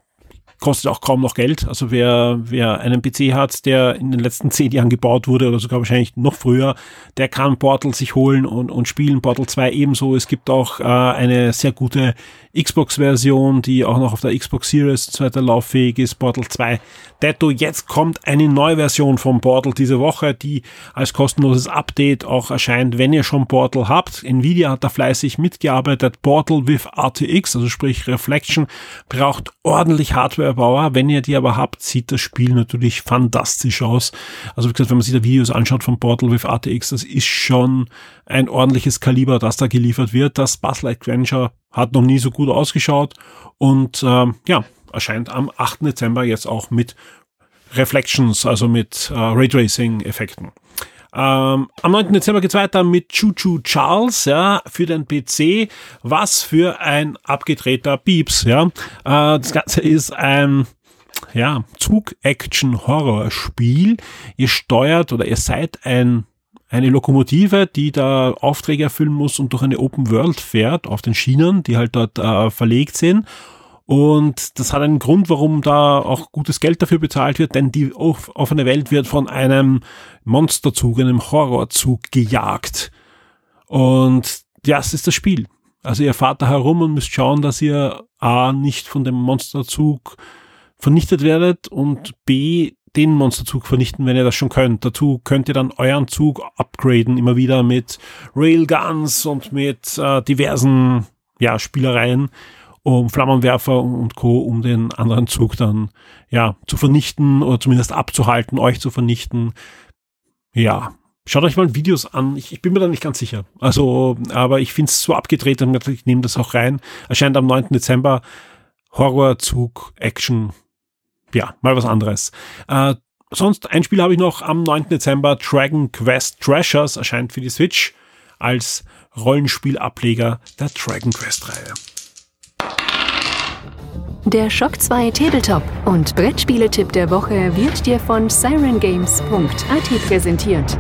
kostet auch kaum noch Geld. Also wer, wer einen PC hat, der in den letzten zehn Jahren gebaut wurde oder sogar wahrscheinlich noch früher, der kann Portal sich holen und, und spielen. Portal 2 ebenso. Es gibt auch äh, eine sehr gute Xbox-Version, die auch noch auf der Xbox Series zweiter lauffähig ist, Portal 2. Detto, jetzt kommt eine neue Version von Portal diese Woche, die als kostenloses Update auch erscheint, wenn ihr schon Portal habt. Nvidia hat da fleißig mitgearbeitet. Portal with RTX, also sprich Reflection, braucht ordentlich Hardwarebauer. Wenn ihr die aber habt, sieht das Spiel natürlich fantastisch aus. Also wie gesagt, wenn man sich da Videos anschaut von Portal with RTX, das ist schon ein ordentliches Kaliber, das da geliefert wird. Das Puzzle Adventure hat noch nie so gut ausgeschaut und ähm, ja, erscheint am 8. Dezember jetzt auch mit Reflections, also mit äh, Raytracing-Effekten. Ähm, am 9. Dezember geht's weiter mit Choo Charles, ja, für den PC. Was für ein abgedrehter Pieps, ja. Äh, das Ganze ist ein, ja, Zug-Action-Horror-Spiel. Ihr steuert oder ihr seid ein eine Lokomotive, die da Aufträge erfüllen muss und durch eine Open World fährt auf den Schienen, die halt dort äh, verlegt sind. Und das hat einen Grund, warum da auch gutes Geld dafür bezahlt wird, denn die offene Welt wird von einem Monsterzug, einem Horrorzug gejagt. Und das ist das Spiel. Also ihr fahrt da herum und müsst schauen, dass ihr A nicht von dem Monsterzug vernichtet werdet und B den Monsterzug vernichten, wenn ihr das schon könnt. Dazu könnt ihr dann euren Zug upgraden, immer wieder mit Railguns und mit äh, diversen ja, Spielereien, um Flammenwerfer und Co., um den anderen Zug dann ja zu vernichten oder zumindest abzuhalten, euch zu vernichten. Ja, Schaut euch mal Videos an. Ich, ich, bin mir da nicht ganz sicher. Also, aber ich finde es so abgedreht und ich nehme das auch rein. Erscheint am 9. Dezember. Horrorzug, Action. Ja, mal was anderes. Äh, sonst ein Spiel habe ich noch am 9. Dezember. Dragon Quest Treasures erscheint für die Switch als Rollenspielableger der Dragon Quest Reihe. Der Shock 2 Tabletop und Brettspieletipp der Woche wird dir von sirengames.at präsentiert.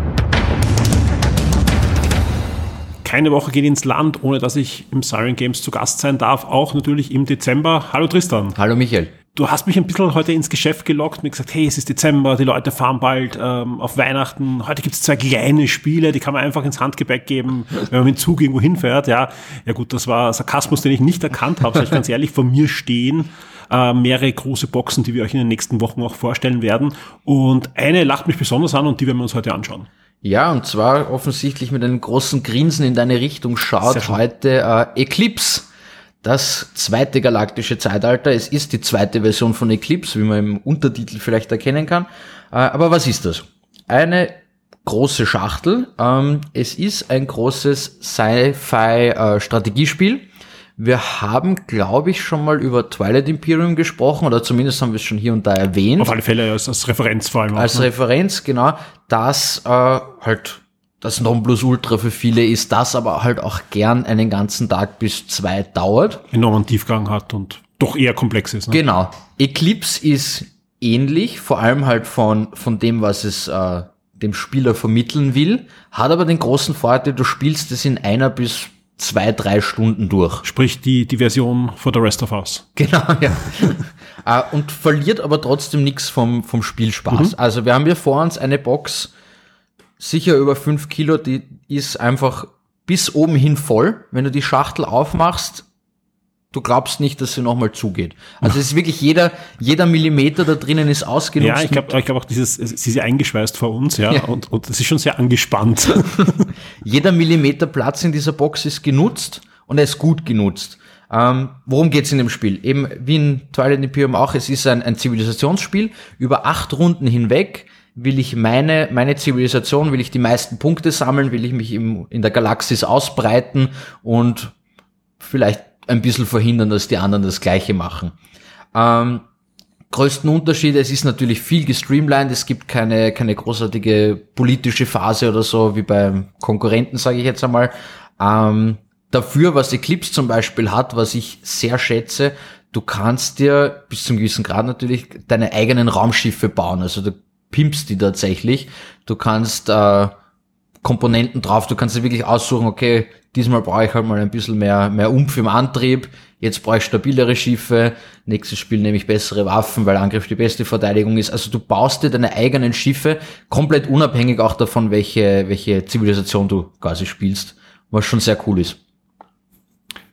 Keine Woche geht ins Land, ohne dass ich im Siren Games zu Gast sein darf, auch natürlich im Dezember. Hallo Tristan. Hallo Michael du hast mich ein bisschen heute ins Geschäft gelockt und gesagt, hey, es ist Dezember, die Leute fahren bald ähm, auf Weihnachten. Heute gibt es zwei kleine Spiele, die kann man einfach ins Handgepäck geben, wenn man mit dem Zug irgendwo hinfährt. Ja, ja gut, das war Sarkasmus, den ich nicht erkannt habe, sag ich ganz ehrlich, vor mir stehen äh, mehrere große Boxen, die wir euch in den nächsten Wochen auch vorstellen werden. Und eine lacht mich besonders an und die werden wir uns heute anschauen. Ja, und zwar offensichtlich mit einem großen Grinsen in deine Richtung schaut heute äh, Eclipse das zweite galaktische Zeitalter. Es ist die zweite Version von Eclipse, wie man im Untertitel vielleicht erkennen kann. Äh, aber was ist das? Eine große Schachtel. Ähm, es ist ein großes Sci-Fi-Strategiespiel. Wir haben, glaube ich, schon mal über Twilight Imperium gesprochen, oder zumindest haben wir es schon hier und da erwähnt. Auf alle Fälle als, als Referenz vor allem. Auch, als ne? Referenz, genau. Das äh, halt das Nonplusultra für viele ist, das aber halt auch gern einen ganzen Tag bis zwei dauert. Enormen Tiefgang hat und doch eher komplex ist. Ne? Genau. Eclipse ist ähnlich, vor allem halt von, von dem, was es äh, dem Spieler vermitteln will, hat aber den großen Vorteil, du spielst es in einer bis zwei, drei Stunden durch. Sprich die, die Version for the rest of us. Genau, ja. äh, und verliert aber trotzdem nichts vom, vom Spielspaß. Mhm. Also wir haben hier vor uns eine Box, sicher über fünf Kilo, die ist einfach bis oben hin voll. Wenn du die Schachtel aufmachst, du glaubst nicht, dass sie nochmal zugeht. Also es ist wirklich jeder, jeder Millimeter da drinnen ist ausgenutzt. Ja, ich glaube ich glaub auch dieses, sie ist ja eingeschweißt vor uns, ja, ja. und, und es ist schon sehr angespannt. jeder Millimeter Platz in dieser Box ist genutzt und er ist gut genutzt. Ähm, worum geht's in dem Spiel? Eben wie in Twilight Imperium auch, es ist ein, ein Zivilisationsspiel über acht Runden hinweg will ich meine, meine Zivilisation, will ich die meisten Punkte sammeln, will ich mich im, in der Galaxis ausbreiten und vielleicht ein bisschen verhindern, dass die anderen das Gleiche machen. Ähm, größten Unterschied, es ist natürlich viel gestreamlined, es gibt keine, keine großartige politische Phase oder so, wie beim Konkurrenten, sage ich jetzt einmal. Ähm, dafür, was Eclipse zum Beispiel hat, was ich sehr schätze, du kannst dir bis zum gewissen Grad natürlich deine eigenen Raumschiffe bauen. Also du pimpst die tatsächlich. Du kannst äh, Komponenten drauf, du kannst dir wirklich aussuchen, okay, diesmal brauche ich halt mal ein bisschen mehr, mehr Umf im Antrieb, jetzt brauche ich stabilere Schiffe, nächstes Spiel nehme ich bessere Waffen, weil Angriff die beste Verteidigung ist. Also du baust dir deine eigenen Schiffe, komplett unabhängig auch davon, welche, welche Zivilisation du quasi spielst, was schon sehr cool ist.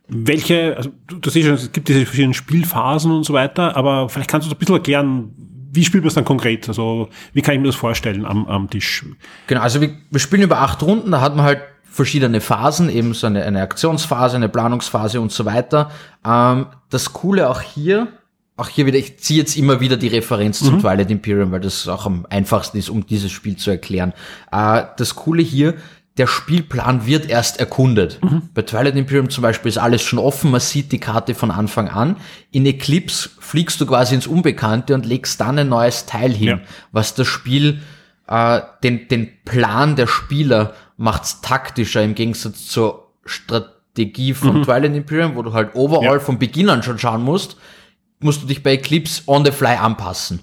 Welche, also du siehst schon, es gibt diese verschiedenen Spielphasen und so weiter, aber vielleicht kannst du ein bisschen erklären, wie spielt man es dann konkret? Also wie kann ich mir das vorstellen am, am Tisch? Genau, also wir, wir spielen über acht Runden, da hat man halt verschiedene Phasen, eben so eine, eine Aktionsphase, eine Planungsphase und so weiter. Ähm, das Coole auch hier, auch hier wieder, ich ziehe jetzt immer wieder die Referenz mhm. zu Twilight Imperium, weil das auch am einfachsten ist, um dieses Spiel zu erklären. Äh, das Coole hier, der Spielplan wird erst erkundet. Bei Twilight Imperium zum Beispiel ist alles schon offen, man sieht die Karte von Anfang an. In Eclipse fliegst du quasi ins Unbekannte und legst dann ein neues Teil hin, Ja. was das Spiel, äh, den, den Plan der Spieler macht's taktischer im Gegensatz zur Strategie von Twilight Imperium, wo du halt overall Ja. von Beginn an schon schauen musst, musst du dich bei Eclipse on the fly anpassen.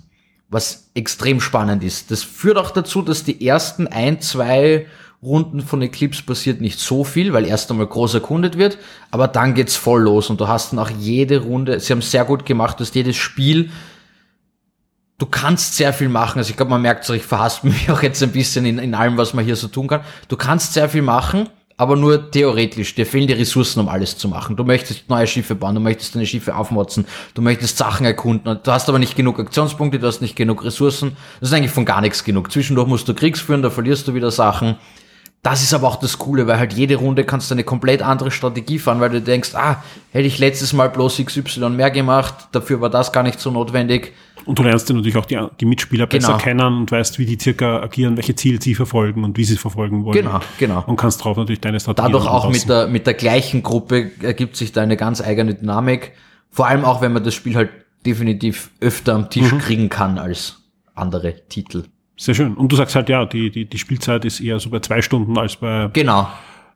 Was extrem spannend ist. Das führt auch dazu, dass die ersten ein, zwei Runden von Eclipse passiert nicht so viel, weil erst einmal groß erkundet wird, aber dann geht's voll los und du hast dann auch jede Runde, sie haben sehr gut gemacht, dass jedes Spiel, du kannst sehr viel machen, also ich glaube, man merkt so, ich verhasst mich auch jetzt ein bisschen in, in allem, was man hier so tun kann. Du kannst sehr viel machen, aber nur theoretisch. Dir fehlen die Ressourcen, um alles zu machen. Du möchtest neue Schiffe bauen, du möchtest deine Schiffe aufmotzen, du möchtest Sachen erkunden. Und du hast aber nicht genug Aktionspunkte, du hast nicht genug Ressourcen. Das ist eigentlich von gar nichts genug. Zwischendurch musst du Kriegs führen, da verlierst du wieder Sachen. Das ist aber auch das Coole, weil halt jede Runde kannst du eine komplett andere Strategie fahren, weil du denkst, ah, hätte ich letztes Mal bloß XY mehr gemacht, dafür war das gar nicht so notwendig. Und du lernst dann natürlich auch die, die Mitspieler besser Genau. kennen und weißt, wie die circa agieren, welche Ziele sie verfolgen und wie sie es verfolgen wollen. Genau, genau. Und kannst drauf natürlich deine Strategie Dadurch auch mit der, mit der gleichen Gruppe ergibt sich da eine ganz eigene Dynamik. Vor allem auch, wenn man das Spiel halt definitiv öfter am Mhm. Tisch kriegen kann als andere Titel. Sehr schön. Und du sagst halt, ja, die, die, die Spielzeit ist eher so bei zwei Stunden als bei Genau,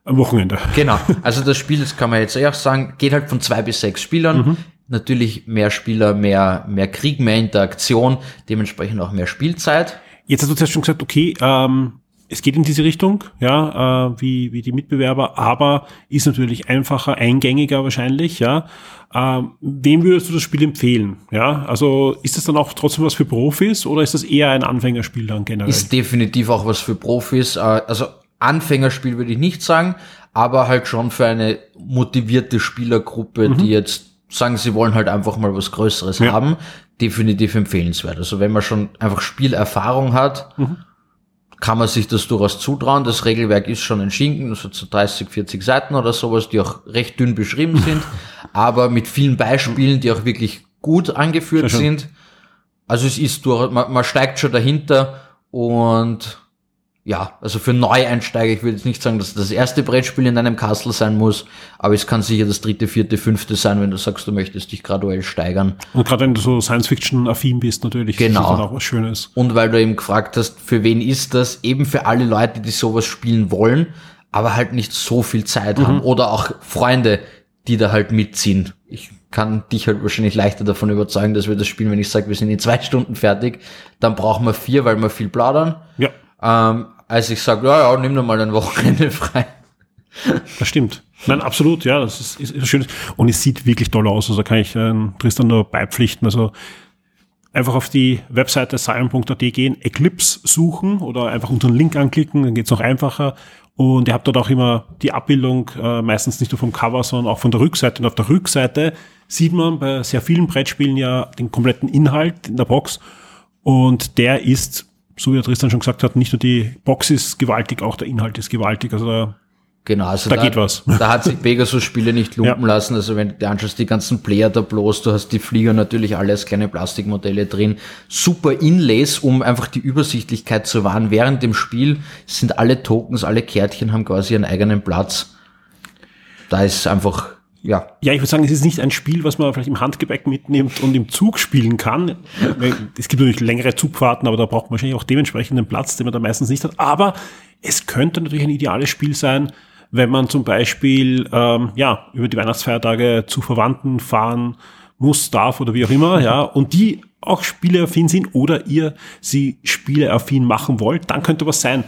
am Wochenende. genau. Also das Spiel, das kann man jetzt auch sagen, geht halt von zwei bis sechs Spielern. Mhm. Natürlich mehr Spieler, mehr, mehr Krieg, mehr Interaktion, dementsprechend auch mehr Spielzeit. Jetzt hast du zuerst schon gesagt, okay, ähm, es geht in diese Richtung, ja, äh, wie, wie die Mitbewerber, aber ist natürlich einfacher, eingängiger wahrscheinlich, ja. Ähm, wem würdest du das Spiel empfehlen? Ja, also ist das dann auch trotzdem was für Profis oder ist das eher ein Anfängerspiel dann generell? Ist definitiv auch was für Profis. Äh, Also Anfängerspiel würde ich nicht sagen, aber halt schon für eine motivierte Spielergruppe, die jetzt sagen, sie wollen halt einfach mal was Größeres Ja. haben, definitiv empfehlenswert. Also wenn man schon einfach Spielerfahrung hat, kann man sich das durchaus zutrauen. Das Regelwerk ist schon ein Schinken, so zu 30, 40 Seiten oder sowas, die auch recht dünn beschrieben sind, aber mit vielen Beispielen, die auch wirklich gut angeführt sind. Also es ist durch, man, man steigt schon dahinter und ja, also für Neueinsteiger, ich würde jetzt nicht sagen, dass das erste Brettspiel in einem Castle sein muss, aber es kann sicher das dritte, vierte, fünfte sein, wenn du sagst, du möchtest dich graduell steigern. Und gerade wenn du so Science-Fiction-affin bist, natürlich, Genau. ist das dann auch was Schönes. Und weil du eben gefragt hast, für wen ist das? Eben für alle Leute, die sowas spielen wollen, aber halt nicht so viel Zeit haben. Oder auch Freunde, die da halt mitziehen. Ich kann dich halt wahrscheinlich leichter davon überzeugen, dass wir das spielen, wenn ich sage, wir sind in zwei Stunden fertig. Dann brauchen wir vier, weil wir viel plaudern. Ja, Ähm, als ich sage, ja, ja, nimm doch mal ein Wochenende frei. das stimmt. Nein, absolut, ja, das ist, ist, ist schön. Und es sieht wirklich toll aus. Also da kann ich äh, Tristan nur beipflichten. Also einfach auf die Webseite sion.at gehen, Eclipse suchen oder einfach unseren Link anklicken, dann geht's noch einfacher. Und ihr habt dort auch immer die Abbildung, äh, meistens nicht nur vom Cover, sondern auch von der Rückseite. Und auf der Rückseite sieht man bei sehr vielen Brettspielen ja den kompletten Inhalt in der Box. Und der ist, so wie der Tristan schon gesagt hat, nicht nur die Box ist gewaltig, auch der Inhalt ist gewaltig. Also da, Genau, also Da geht was. Da hat sich Pegasus-Spiele nicht lumpen Ja. lassen. Also wenn du anschaust, die ganzen Player da bloß, du hast die Flieger natürlich alle als kleine Plastikmodelle drin. Super Inlays, um einfach die Übersichtlichkeit zu wahren. Während dem Spiel sind alle Tokens, alle Kärtchen haben quasi ihren eigenen Platz. Da ist einfach, ja, Ja, ich würde sagen, es ist nicht ein Spiel, was man vielleicht im Handgepäck mitnimmt und im Zug spielen kann. Es gibt natürlich längere Zugfahrten, aber da braucht man wahrscheinlich auch dementsprechend den Platz, den man da meistens nicht hat. Aber es könnte natürlich ein ideales Spiel sein, wenn man zum Beispiel ähm, ja über die Weihnachtsfeiertage zu Verwandten fahren muss, darf oder wie auch immer, ja, und die auch spieleaffin sind oder ihr sie spieleaffin machen wollt, dann könnte was sein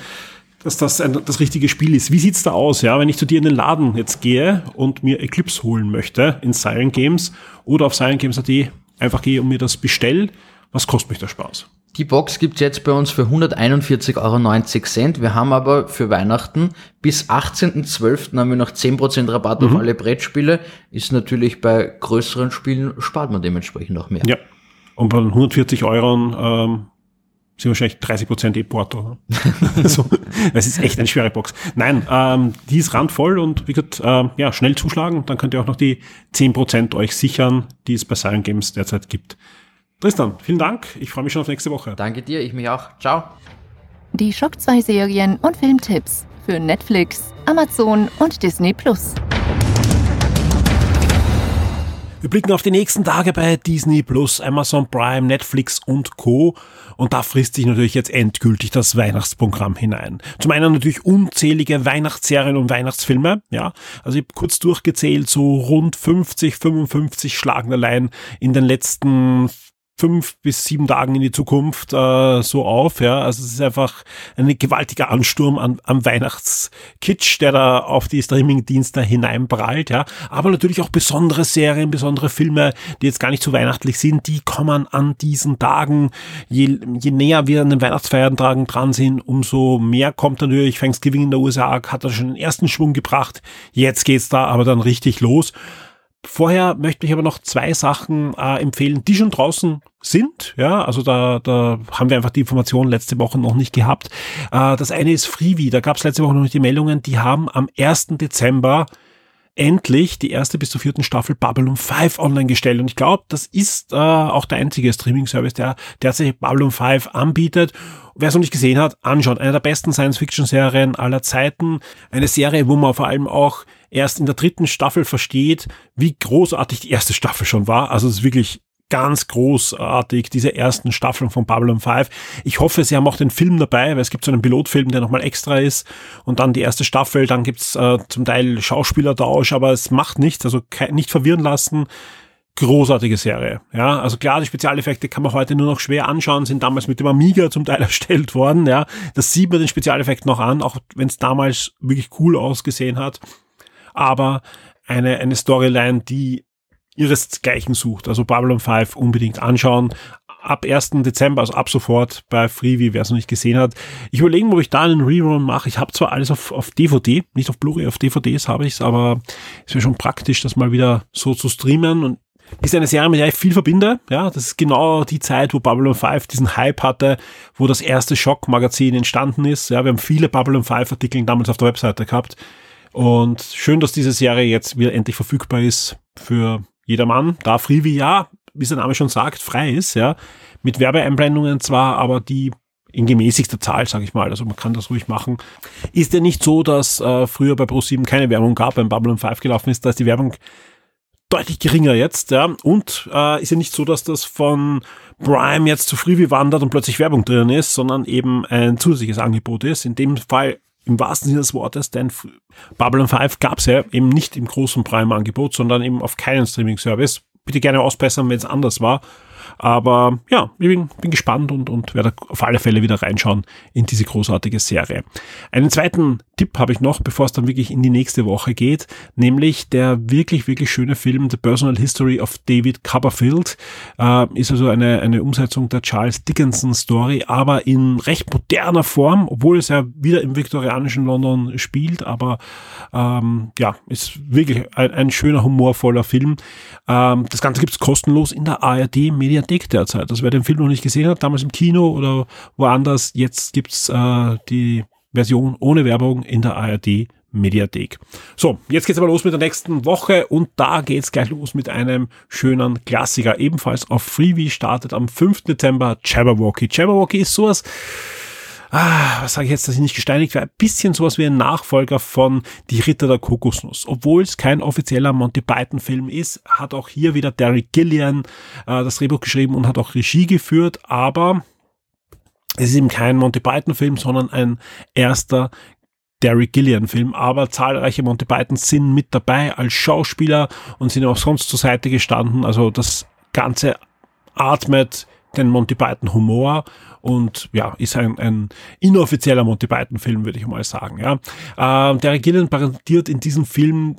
dass das ein, das richtige Spiel ist. Wie sieht's da aus, ja, wenn ich zu dir in den Laden jetzt gehe und mir Eclipse holen möchte in Silent Games oder auf silentgames.at einfach gehe und mir das bestell, was kostet mich der Spaß? Die Box gibt's jetzt bei uns für 141,90 Euro. Wir haben aber für Weihnachten bis 18.12. haben wir noch 10% Rabatt auf alle Brettspiele. Ist natürlich bei größeren Spielen spart man dementsprechend noch mehr. Ja. Und bei den 140 Euro ähm, sind wahrscheinlich 30 Prozent eh Porto. Ne? so, es ist echt eine schwere Box. Nein, ähm, die ist randvoll und wie gesagt, ähm, ja, schnell zuschlagen, dann könnt ihr auch noch die 10 Prozent euch sichern, die es bei Silent Games derzeit gibt. Tristan, vielen Dank. Ich freue mich schon auf nächste Woche. Danke dir, ich mich auch. Ciao. Die Schock 2 Serien und Filmtipps für Netflix, Amazon und Disney Plus. Wir blicken auf die nächsten Tage bei Disney Plus, Amazon Prime, Netflix und Co. Und da frisst sich natürlich jetzt endgültig das Weihnachtsprogramm hinein. Zum einen natürlich unzählige Weihnachtsserien und Weihnachtsfilme, ja. Also ich habe kurz durchgezählt, so rund 50, 55 schlagen allein in den letzten fünf bis sieben Tagen in die Zukunft äh, so auf. Ja, also es ist einfach ein gewaltiger Ansturm an, am Weihnachtskitsch, der da auf die Streaming-Dienste hineinprallt. Ja, aber natürlich auch besondere Serien, besondere Filme, die jetzt gar nicht so weihnachtlich sind, die kommen an diesen Tagen. Je, je näher wir an den Weihnachtsfeiertagen dran sind, umso mehr kommt natürlich. Thanksgiving in der USA hat da schon den ersten Schwung gebracht. Jetzt geht's da aber dann richtig los. Vorher möchte ich aber noch zwei Sachen äh, empfehlen, die schon draußen sind. Ja, also da, da haben wir einfach die Informationen letzte Woche noch nicht gehabt. Äh, das eine ist Freebie. Da gab es letzte Woche noch nicht die Meldungen. Die haben am 1. Dezember endlich die erste bis zur vierten Staffel Babylon 5 online gestellt. Und ich glaube, das ist äh, auch der einzige Streaming-Service, der derzeit Babylon 5 anbietet. Wer es noch nicht gesehen hat, anschaut. Eine der besten Science-Fiction-Serien aller Zeiten. Eine Serie, wo man vor allem auch erst in der dritten Staffel versteht, wie großartig die erste Staffel schon war. Also es ist wirklich ganz großartig, diese ersten Staffeln von Babylon 5. Ich hoffe, sie haben auch den Film dabei, weil es gibt so einen Pilotfilm, der nochmal extra ist und dann die erste Staffel, dann gibt's äh, zum Teil Schauspielertausch, aber es macht nichts, also nicht verwirren lassen. Großartige Serie. Ja, also klar, die Spezialeffekte kann man heute nur noch schwer anschauen, sind damals mit dem Amiga zum Teil erstellt worden. Ja, das sieht man den Spezialeffekt noch an, auch wenn es damals wirklich cool ausgesehen hat. Aber eine, eine Storyline, die ihresgleichen sucht. Also Babylon 5 unbedingt anschauen. Ab 1. Dezember, also ab sofort bei Freebie, wer es noch nicht gesehen hat. Ich überlege, ob ich da einen Rerun mache. Ich habe zwar alles auf, auf DVD, nicht auf Blu-ray, auf DVDs habe ich es, aber es wäre schon praktisch, das mal wieder so zu streamen und ist eine Serie, mit der ich viel verbinde. Ja, das ist genau die Zeit, wo Babylon 5 diesen Hype hatte, wo das erste Schock-Magazin entstanden ist. Ja, wir haben viele Babylon 5 Artikel damals auf der Webseite gehabt. Und schön, dass diese Serie jetzt wieder endlich verfügbar ist für jedermann, da Freebie ja, wie sein Name schon sagt, frei ist, ja, mit Werbeeinblendungen zwar, aber die in gemäßigter Zahl, sage ich mal, also man kann das ruhig machen. Ist ja nicht so, dass äh, früher bei Pro7 keine Werbung gab, beim Babylon 5 gelaufen ist, da ist die Werbung deutlich geringer jetzt, ja, und äh, ist ja nicht so, dass das von Prime jetzt zu Freebie wandert und plötzlich Werbung drin ist, sondern eben ein zusätzliches Angebot ist. In dem Fall im wahrsten Sinne des Wortes, denn Babylon 5 gab es ja eben nicht im großen Prime-Angebot, sondern eben auf keinen Streaming-Service. Bitte gerne ausbessern, wenn es anders war. Aber ja, ich bin, bin gespannt und, und werde auf alle Fälle wieder reinschauen in diese großartige Serie. Einen zweiten Tipp habe ich noch, bevor es dann wirklich in die nächste Woche geht, nämlich der wirklich, wirklich schöne Film The Personal History of David Copperfield. Äh, ist also eine, eine Umsetzung der Charles Dickinson Story, aber in recht moderner Form, obwohl es ja wieder im viktorianischen London spielt, aber ähm, ja, ist wirklich ein, ein schöner, humorvoller Film. Ähm, das Ganze gibt es kostenlos in der ARD Mediathek derzeit. Also wer den Film noch nicht gesehen hat, damals im Kino oder woanders, jetzt gibt's äh, die Version ohne Werbung in der ARD Mediathek. So, jetzt geht's aber los mit der nächsten Woche und da geht's gleich los mit einem schönen Klassiker. Ebenfalls auf Freebie startet am 5. Dezember Jabberwocky. Jabberwocky ist sowas, ah, was sage ich jetzt, dass ich nicht gesteinigt werde, ein bisschen sowas wie ein Nachfolger von Die Ritter der Kokosnuss. Obwohl es kein offizieller Monty Python Film ist, hat auch hier wieder Derek Gillian äh, das Drehbuch geschrieben und hat auch Regie geführt, aber es ist eben kein Monty Python Film, sondern ein erster Derek Gillian Film, aber zahlreiche Monty Pythons sind mit dabei als Schauspieler und sind auch sonst zur Seite gestanden. Also das Ganze atmet den Monty Python Humor und ja, ist ein, ein inoffizieller Monty Python Film, würde ich mal sagen. Ja. Äh, Derek Gillian präsentiert in diesem Film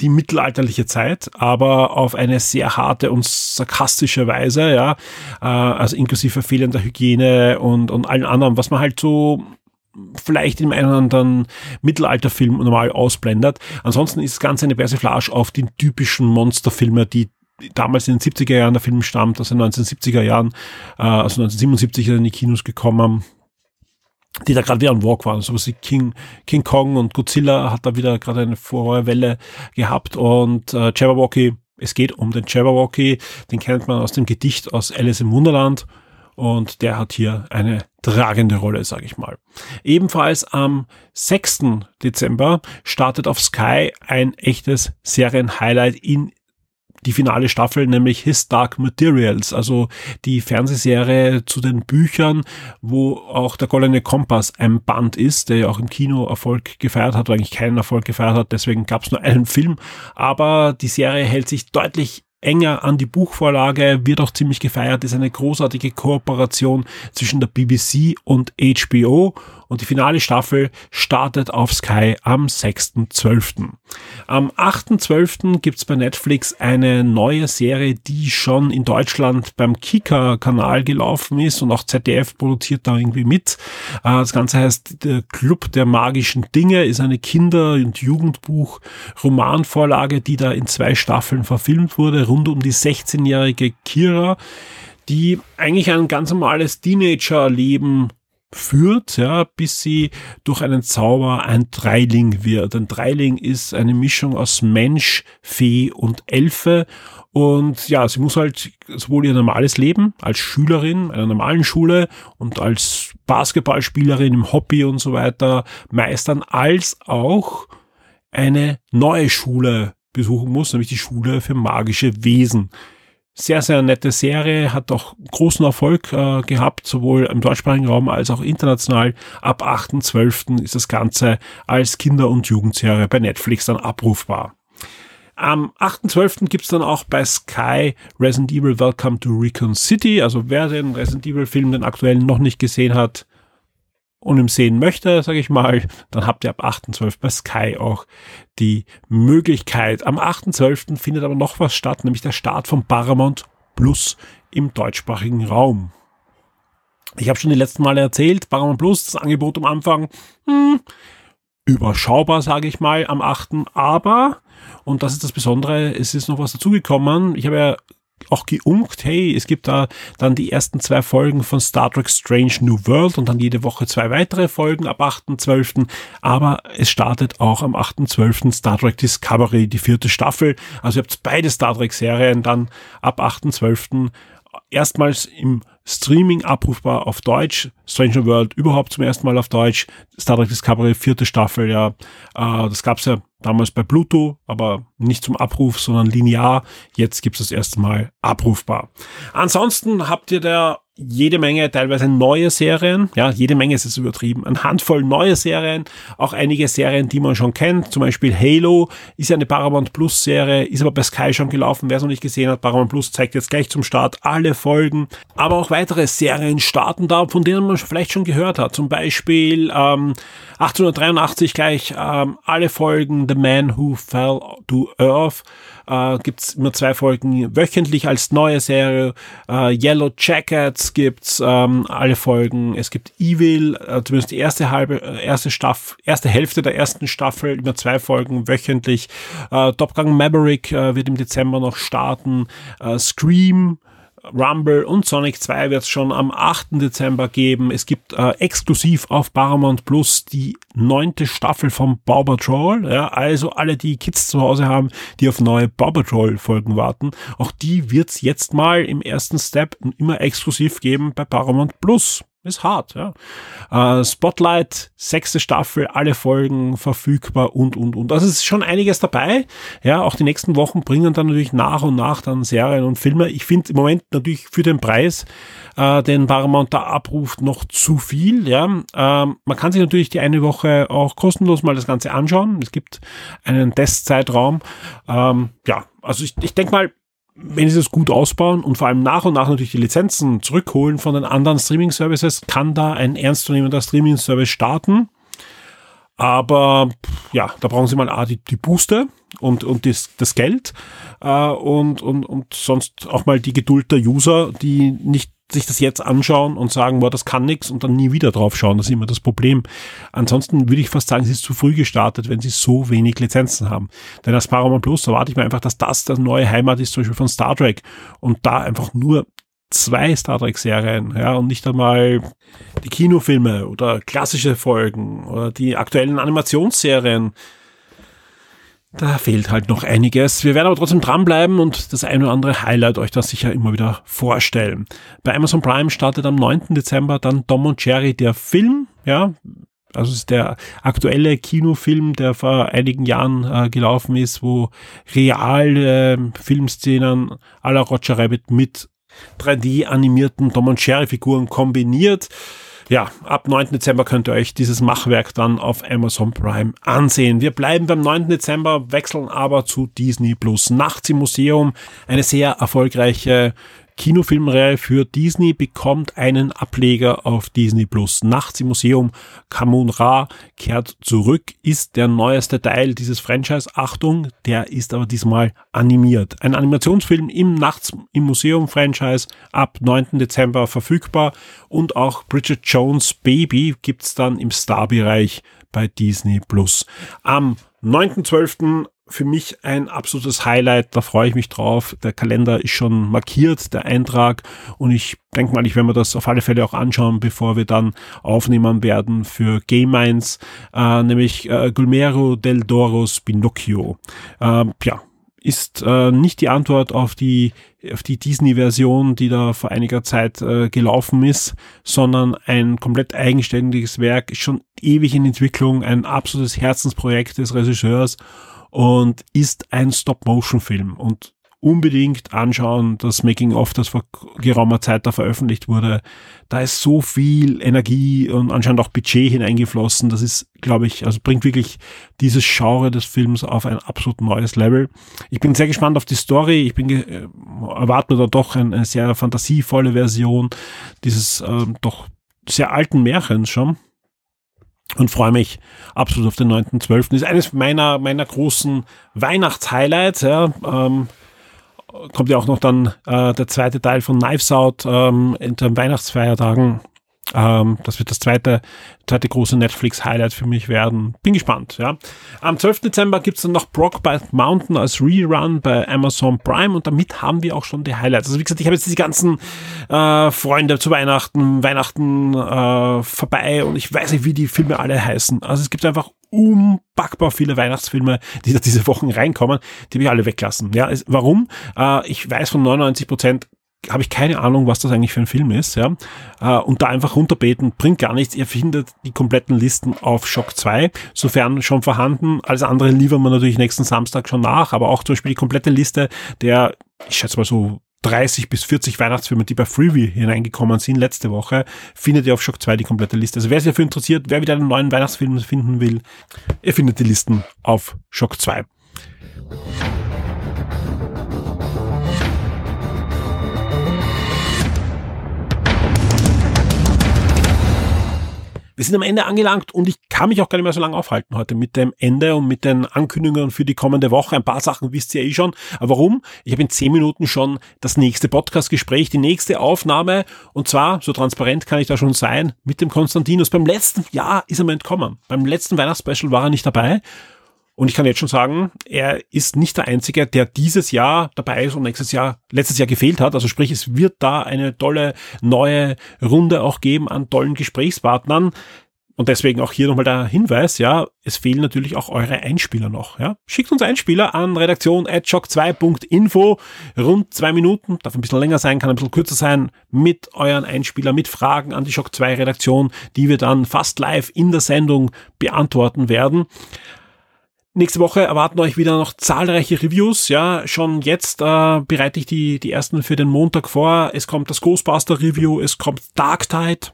die mittelalterliche Zeit, aber auf eine sehr harte und sarkastische Weise, ja, äh, also inklusive fehlender Hygiene und, und allen anderen, was man halt so vielleicht in einem anderen Mittelalterfilm normal ausblendet. Ansonsten ist das Ganze eine Persiflage auf die typischen Monsterfilme, die damals in den 70er Jahren der Film stammt, in den 1970er Jahren, äh, also 1977 in die Kinos gekommen die da gerade wieder an Walk waren. So was wie King, King Kong und Godzilla hat da wieder gerade eine Vorwelle gehabt und äh, Jabberwocky, es geht um den Jabberwocky, den kennt man aus dem Gedicht aus Alice im Wunderland und der hat hier eine tragende Rolle, sage ich mal. Ebenfalls am 6. Dezember startet auf Sky ein echtes Serienhighlight in die finale Staffel, nämlich His Dark Materials, also die Fernsehserie zu den Büchern, wo auch der Goldene Kompass ein Band ist, der ja auch im Kino Erfolg gefeiert hat, oder eigentlich keinen Erfolg gefeiert hat, deswegen gab es nur einen Film, aber die Serie hält sich deutlich enger an die Buchvorlage, wird auch ziemlich gefeiert, ist eine großartige Kooperation zwischen der BBC und HBO und die finale Staffel startet auf Sky am 6.12. Am 8.12. gibt's bei Netflix eine neue Serie, die schon in Deutschland beim Kika-Kanal gelaufen ist und auch ZDF produziert da irgendwie mit. Äh, das Ganze heißt der Club der magischen Dinge, ist eine Kinder- und Jugendbuch-Romanvorlage, die da in zwei Staffeln verfilmt wurde, rund um die 16-jährige Kira die eigentlich ein ganz normales Teenager-Leben führt, ja, bis sie durch einen Zauber ein Dreiling wird. Ein Dreiling ist eine Mischung aus Mensch, Fee und Elfe. Und ja, sie muss halt sowohl ihr normales Leben als Schülerin einer normalen Schule und als Basketballspielerin im Hobby und so weiter meistern, als auch eine neue Schule besuchen muss, nämlich die Schule für magische Wesen sehr, sehr nette Serie, hat auch großen Erfolg äh, gehabt, sowohl im deutschsprachigen Raum als auch international. Ab 8.12. ist das Ganze als Kinder- und Jugendserie bei Netflix dann abrufbar. Am 8.12. gibt's dann auch bei Sky Resident Evil Welcome to Recon City. Also wer den Resident Evil Film, den aktuellen, noch nicht gesehen hat, und im sehen möchte, sage ich mal, dann habt ihr ab 8.12. bei Sky auch die Möglichkeit. Am 8.12. findet aber noch was statt, nämlich der Start von Paramount Plus im deutschsprachigen Raum. Ich habe schon die letzten Male erzählt, Paramount Plus, das Angebot am Anfang, hm, überschaubar, sage ich mal, am 8. Aber, und das ist das Besondere, es ist noch was dazugekommen. Ich habe ja auch geunkt, hey, es gibt da dann die ersten zwei Folgen von Star Trek Strange New World und dann jede Woche zwei weitere Folgen ab 8.12. Aber es startet auch am 8.12. Star Trek Discovery, die vierte Staffel. Also ihr habt beide Star Trek Serien dann ab 8.12. erstmals im Streaming abrufbar auf Deutsch. Stranger World überhaupt zum ersten Mal auf Deutsch. Star Trek Discovery, vierte Staffel, ja. Äh, das gab's ja damals bei Pluto, aber nicht zum Abruf, sondern linear. Jetzt gibt's das erste Mal abrufbar. Ansonsten habt ihr da jede Menge teilweise neue Serien, ja, jede Menge ist es übertrieben, eine Handvoll neue Serien, auch einige Serien, die man schon kennt, zum Beispiel Halo ist ja eine Paramount Plus Serie, ist aber bei Sky schon gelaufen, wer es noch nicht gesehen hat, Paramount Plus zeigt jetzt gleich zum Start alle Folgen, aber auch weitere Serien starten da, von denen man vielleicht schon gehört hat, zum Beispiel ähm, 1883 gleich ähm, alle Folgen The Man Who Fell to Earth, äh, gibt's immer zwei Folgen wöchentlich als neue Serie. Äh, Yellow Jackets gibt's ähm, alle Folgen. Es gibt Evil, äh, zumindest die erste halbe, äh, erste Staffel, erste Hälfte der ersten Staffel, immer zwei Folgen wöchentlich. Äh, Top Gun Maverick äh, wird im Dezember noch starten. Äh, Scream Rumble und Sonic 2 wird es schon am 8. Dezember geben. Es gibt äh, exklusiv auf Paramount Plus die neunte Staffel von Paw Patrol. Ja, also alle, die Kids zu Hause haben, die auf neue Paw Patrol Folgen warten, auch die wird es jetzt mal im ersten Step immer exklusiv geben bei Paramount Plus. Ist hart, ja. Äh, Spotlight, sechste Staffel, alle Folgen verfügbar und, und, und. Also es ist schon einiges dabei. Ja, auch die nächsten Wochen bringen dann natürlich nach und nach dann Serien und Filme. Ich finde im Moment natürlich für den Preis, äh, den Paramount da abruft, noch zu viel, ja. Ähm, man kann sich natürlich die eine Woche auch kostenlos mal das Ganze anschauen. Es gibt einen Testzeitraum. Ähm, ja, also ich, ich denke mal, wenn sie das gut ausbauen und vor allem nach und nach natürlich die Lizenzen zurückholen von den anderen Streaming-Services, kann da ein ernstzunehmender Streaming-Service starten. Aber ja, da brauchen sie mal A, die, die Booster und, und das, das Geld äh, und, und, und sonst auch mal die Geduld der User, die nicht sich das jetzt anschauen und sagen, boah, das kann nix und dann nie wieder drauf schauen. Das ist immer das Problem. Ansonsten würde ich fast sagen, es ist zu früh gestartet, wenn sie so wenig Lizenzen haben. Denn als Paramount Plus erwarte ich mir einfach, dass das das neue Heimat ist, zum Beispiel von Star Trek und da einfach nur zwei Star Trek Serien, ja, und nicht einmal die Kinofilme oder klassische Folgen oder die aktuellen Animationsserien Da fehlt halt noch einiges. Wir werden aber trotzdem dranbleiben und das eine oder andere Highlight euch da sicher immer wieder vorstellen. Bei Amazon Prime startet am 9. Dezember dann Tom und Jerry der Film, ja, also ist der aktuelle Kinofilm, der vor einigen Jahren äh, gelaufen ist, wo real äh, Filmszenen la Roger Rabbit mit 3D animierten Tom und Jerry Figuren kombiniert ja, ab 9. Dezember könnt ihr euch dieses Machwerk dann auf Amazon Prime ansehen. Wir bleiben beim 9. Dezember, wechseln aber zu Disney Plus. Nachts im Museum, eine sehr erfolgreiche Kinofilmreihe für Disney bekommt einen Ableger auf Disney Plus. Nachts im Museum Kamun Ra kehrt zurück, ist der neueste Teil dieses Franchise. Achtung, der ist aber diesmal animiert. Ein Animationsfilm im Nachts im Museum Franchise ab 9. Dezember verfügbar und auch Bridget Jones Baby gibt's dann im Star-Bereich bei Disney Plus. Am 9.12 für mich ein absolutes Highlight, da freue ich mich drauf. Der Kalender ist schon markiert, der Eintrag und ich denke mal, ich werde mir das auf alle Fälle auch anschauen, bevor wir dann aufnehmen werden für Game Minds, äh, nämlich äh, Gulmero del Doros Pinocchio. Äh, ja, ist äh, nicht die Antwort auf die auf die Disney-Version, die da vor einiger Zeit äh, gelaufen ist, sondern ein komplett eigenständiges Werk, schon ewig in Entwicklung, ein absolutes Herzensprojekt des Regisseurs und ist ein Stop-Motion-Film und unbedingt anschauen, das Making-of, das vor geraumer Zeit da veröffentlicht wurde. Da ist so viel Energie und anscheinend auch Budget hineingeflossen. Das ist, glaube ich, also bringt wirklich dieses Genre des Films auf ein absolut neues Level. Ich bin sehr gespannt auf die Story. Ich bin äh, erwarte da doch eine, eine sehr fantasievolle Version dieses äh, doch sehr alten Märchens schon und freue mich absolut auf den 9.12. Ist eines meiner, meiner großen Weihnachtshighlights. Ja, ähm, kommt ja auch noch dann äh, der zweite Teil von Knives Out ähm, in den Weihnachtsfeiertagen. Ähm, das wird das zweite, zweite große Netflix-Highlight für mich werden. Bin gespannt, ja. Am 12. Dezember gibt's dann noch Brockbite Mountain als Rerun bei Amazon Prime und damit haben wir auch schon die Highlights. Also wie gesagt, ich habe jetzt die ganzen äh, Freunde zu Weihnachten, Weihnachten äh, vorbei und ich weiß nicht, wie die Filme alle heißen. Also es gibt einfach unpackbar viele Weihnachtsfilme, die da diese Wochen reinkommen, die habe ich alle weglassen. Ja, warum? Äh, ich weiß von 99 Prozent habe ich keine Ahnung, was das eigentlich für ein Film ist, ja. Äh, und da einfach runterbeten bringt gar nichts. Ihr findet die kompletten Listen auf Shock 2, sofern schon vorhanden. Alles andere liefern wir natürlich nächsten Samstag schon nach, aber auch zum Beispiel die komplette Liste der, ich schätze mal so 30 bis 40 Weihnachtsfilme, die bei Freeview hineingekommen sind letzte Woche, findet ihr auf Shock 2 die komplette Liste. Also wer sich dafür interessiert, wer wieder einen neuen Weihnachtsfilm finden will, ihr findet die Listen auf Shock 2. Wir sind am Ende angelangt und ich kann mich auch gar nicht mehr so lange aufhalten heute mit dem Ende und mit den Ankündigungen für die kommende Woche. Ein paar Sachen wisst ihr eh schon. Aber warum? Ich habe in zehn Minuten schon das nächste Podcast-Gespräch, die nächste Aufnahme und zwar, so transparent kann ich da schon sein, mit dem Konstantinus. Beim letzten Jahr ist er mir entkommen. Beim letzten Weihnachtsspecial war er nicht dabei. Und ich kann jetzt schon sagen, er ist nicht der Einzige, der dieses Jahr dabei ist und nächstes Jahr, letztes Jahr gefehlt hat. Also sprich, es wird da eine tolle neue Runde auch geben an tollen Gesprächspartnern. Und deswegen auch hier nochmal der Hinweis, ja, es fehlen natürlich auch eure Einspieler noch, ja. Schickt uns Einspieler an redaktion at shock2.info. Rund zwei Minuten, darf ein bisschen länger sein, kann ein bisschen kürzer sein, mit euren Einspieler, mit Fragen an die Shock 2 Redaktion, die wir dann fast live in der Sendung beantworten werden. Nächste Woche erwarten euch wieder noch zahlreiche Reviews. Ja, schon jetzt äh, bereite ich die, die ersten für den Montag vor. Es kommt das Ghostbuster Review, es kommt Dark Tide.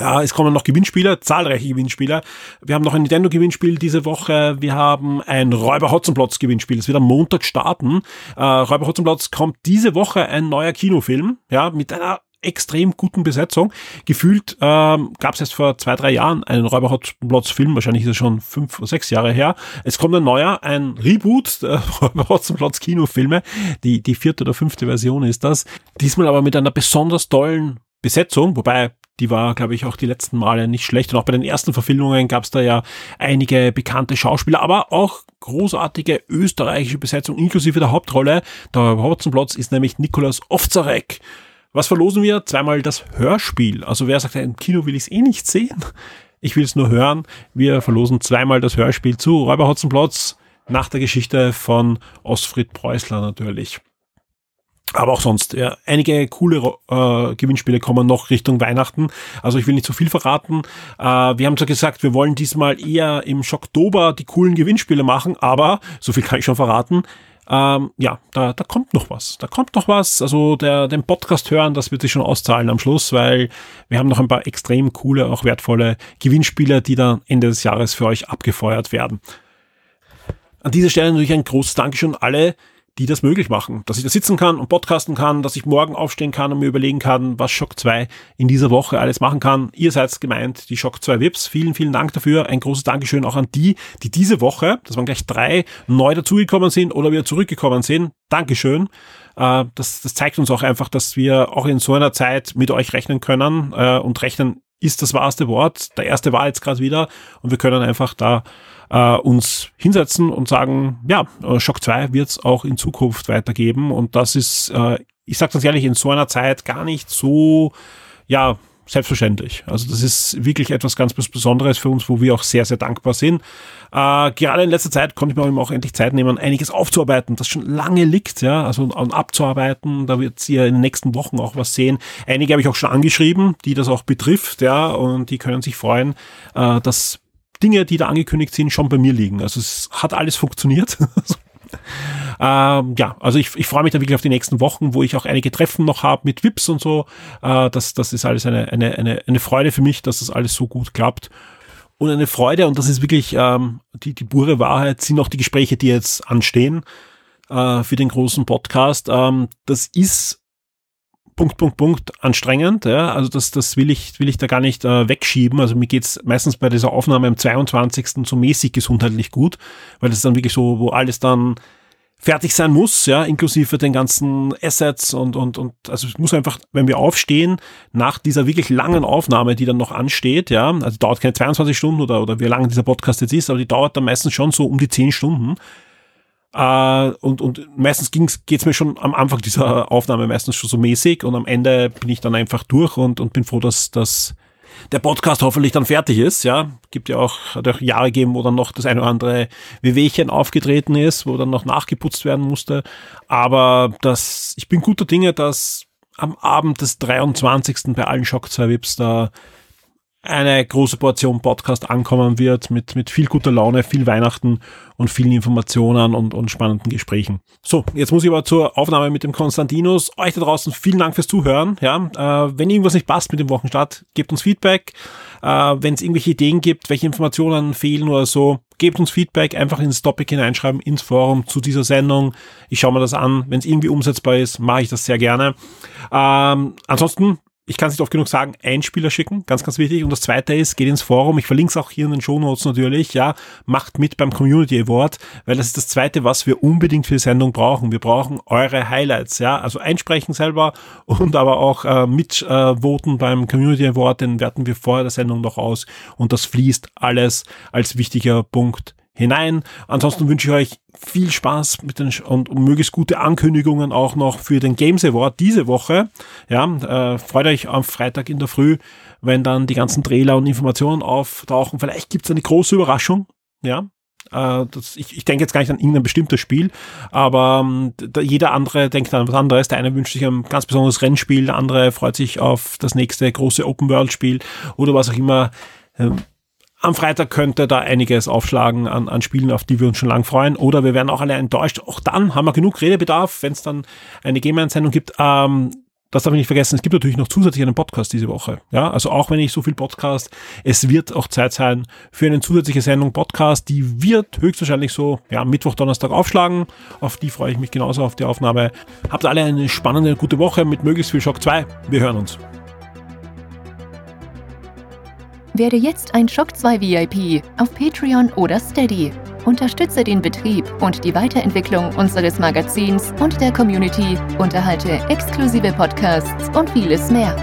Ja, es kommen noch Gewinnspieler, zahlreiche Gewinnspieler. Wir haben noch ein Nintendo-Gewinnspiel diese Woche. Wir haben ein Räuber Hotzenplotz-Gewinnspiel. Es wird am Montag starten. Äh, Räuber Hotzenplotz kommt diese Woche ein neuer Kinofilm, ja, mit einer extrem guten Besetzung. Gefühlt ähm, gab es jetzt vor zwei, drei Jahren einen Räuber Hotzenplotz-Film, wahrscheinlich ist es schon fünf oder sechs Jahre her. Es kommt ein neuer, ein Reboot der Räuber Hotzenplotz-Kinofilme. Die, die vierte oder fünfte Version ist das. Diesmal aber mit einer besonders tollen Besetzung, wobei die war, glaube ich, auch die letzten Male nicht schlecht. Und auch bei den ersten Verfilmungen gab es da ja einige bekannte Schauspieler, aber auch großartige österreichische Besetzung, inklusive der Hauptrolle. Der Hotzenplotz ist nämlich Nikolaus Ovzarek. Was verlosen wir? Zweimal das Hörspiel. Also wer sagt, im Kino will ich es eh nicht sehen. Ich will es nur hören. Wir verlosen zweimal das Hörspiel zu Räuber Hotzenplotz. nach der Geschichte von Osfried Preußler natürlich. Aber auch sonst, ja, einige coole äh, Gewinnspiele kommen noch Richtung Weihnachten. Also ich will nicht zu viel verraten. Äh, wir haben zwar gesagt, wir wollen diesmal eher im Schocktober die coolen Gewinnspiele machen, aber so viel kann ich schon verraten. Ähm, ja, da, da kommt noch was. Da kommt noch was. Also der, den Podcast hören, das wird sich schon auszahlen am Schluss, weil wir haben noch ein paar extrem coole, auch wertvolle Gewinnspiele, die dann Ende des Jahres für euch abgefeuert werden. An dieser Stelle natürlich ein großes Dankeschön an alle, die das möglich machen. Dass ich da sitzen kann und podcasten kann, dass ich morgen aufstehen kann und mir überlegen kann, was Shock 2 in dieser Woche alles machen kann. Ihr seid gemeint, die Shock 2 Vips. Vielen, vielen Dank dafür. Ein großes Dankeschön auch an die, die diese Woche, das waren gleich drei, neu dazugekommen sind oder wieder zurückgekommen sind. Dankeschön. Äh, das, das zeigt uns auch einfach, dass wir auch in so einer Zeit mit euch rechnen können äh, und rechnen ist das wahrste Wort. Der erste war jetzt gerade wieder und wir können einfach da äh, uns hinsetzen und sagen, ja, äh, Shock 2 wird es auch in Zukunft weitergeben und das ist, äh, ich sage ganz ehrlich, in so einer Zeit gar nicht so, ja, selbstverständlich. Also das ist wirklich etwas ganz Besonderes für uns, wo wir auch sehr, sehr dankbar sind. Äh, gerade in letzter Zeit konnte ich mir auch endlich Zeit nehmen, einiges aufzuarbeiten, das schon lange liegt, ja, also abzuarbeiten. Da wird ihr in den nächsten Wochen auch was sehen. Einige habe ich auch schon angeschrieben, die das auch betrifft, ja, und die können sich freuen, äh, dass Dinge, die da angekündigt sind, schon bei mir liegen. Also es hat alles funktioniert. ähm, ja, also ich, ich freue mich dann wirklich auf die nächsten Wochen, wo ich auch einige Treffen noch habe mit Vips und so. Äh, das, das ist alles eine, eine, eine, eine Freude für mich, dass das alles so gut klappt. Und eine Freude, und das ist wirklich ähm, die, die pure Wahrheit, sind auch die Gespräche, die jetzt anstehen äh, für den großen Podcast. Ähm, das ist Punkt, Punkt, Punkt anstrengend. Ja? Also das, das will ich, will ich da gar nicht äh, wegschieben. Also mir geht's meistens bei dieser Aufnahme am 22. so mäßig gesundheitlich gut, weil das ist dann wirklich so, wo alles dann fertig sein muss, ja, inklusive den ganzen Assets und, und, und, also es muss einfach, wenn wir aufstehen, nach dieser wirklich langen Aufnahme, die dann noch ansteht, ja, also dauert keine 22 Stunden oder, oder wie lange dieser Podcast jetzt ist, aber die dauert dann meistens schon so um die 10 Stunden. Äh, und, und meistens ging's, geht's mir schon am Anfang dieser Aufnahme meistens schon so mäßig und am Ende bin ich dann einfach durch und, und bin froh, dass, dass der Podcast hoffentlich dann fertig ist. Ja, gibt ja auch, hat auch Jahre gegeben, wo dann noch das eine oder andere Wehwehchen aufgetreten ist, wo dann noch nachgeputzt werden musste. Aber das, ich bin guter Dinge, dass am Abend des 23. bei allen Shock 2 Vips da eine große Portion Podcast ankommen wird mit, mit viel guter Laune, viel Weihnachten und vielen Informationen und, und spannenden Gesprächen. So, jetzt muss ich aber zur Aufnahme mit dem Konstantinus. Euch da draußen vielen Dank fürs Zuhören. Ja, äh, wenn irgendwas nicht passt mit dem Wochenstart, gebt uns Feedback. Äh, wenn es irgendwelche Ideen gibt, welche Informationen fehlen oder so, gebt uns Feedback, einfach ins Topic hineinschreiben, ins Forum zu dieser Sendung. Ich schaue mir das an. Wenn es irgendwie umsetzbar ist, mache ich das sehr gerne. Ähm, ansonsten ich kann es nicht oft genug sagen, Einspieler schicken, ganz, ganz wichtig. Und das zweite ist, geht ins Forum, ich verlinke es auch hier in den Show Notes natürlich, ja, macht mit beim Community Award, weil das ist das zweite, was wir unbedingt für die Sendung brauchen. Wir brauchen eure Highlights, ja, also einsprechen selber und aber auch äh, mitvoten äh, beim Community Award, den werten wir vorher der Sendung noch aus und das fließt alles als wichtiger Punkt hinein. Ansonsten wünsche ich euch viel Spaß mit den und, möglichst gute Ankündigungen auch noch für den Games Award diese Woche. Ja, äh, freut euch am Freitag in der Früh, wenn dann die ganzen Trailer und Informationen auftauchen. Vielleicht gibt's eine große Überraschung. Ja, äh, das, ich, ich denke jetzt gar nicht an irgendein bestimmtes Spiel, aber ähm, da, jeder andere denkt an was anderes. Der eine wünscht sich ein ganz besonderes Rennspiel, der andere freut sich auf das nächste große Open-World-Spiel oder was auch immer. Ähm, am Freitag könnte da einiges aufschlagen an, an Spielen, auf die wir uns schon lang freuen. Oder wir werden auch alle enttäuscht. Auch dann haben wir genug Redebedarf, wenn es dann eine Game-Sendung gibt. Ähm, das darf ich nicht vergessen, es gibt natürlich noch zusätzlich einen Podcast diese Woche. Ja, also auch wenn ich so viel Podcast, es wird auch Zeit sein für eine zusätzliche Sendung Podcast, die wird höchstwahrscheinlich so, ja, Mittwoch, Donnerstag aufschlagen. Auf die freue ich mich genauso auf die Aufnahme. Habt alle eine spannende, gute Woche mit möglichst viel Shock 2. Wir hören uns. Werde jetzt ein Shock 2 VIP auf Patreon oder Steady. Unterstütze den Betrieb und die Weiterentwicklung unseres Magazins und der Community, unterhalte exklusive Podcasts und vieles mehr.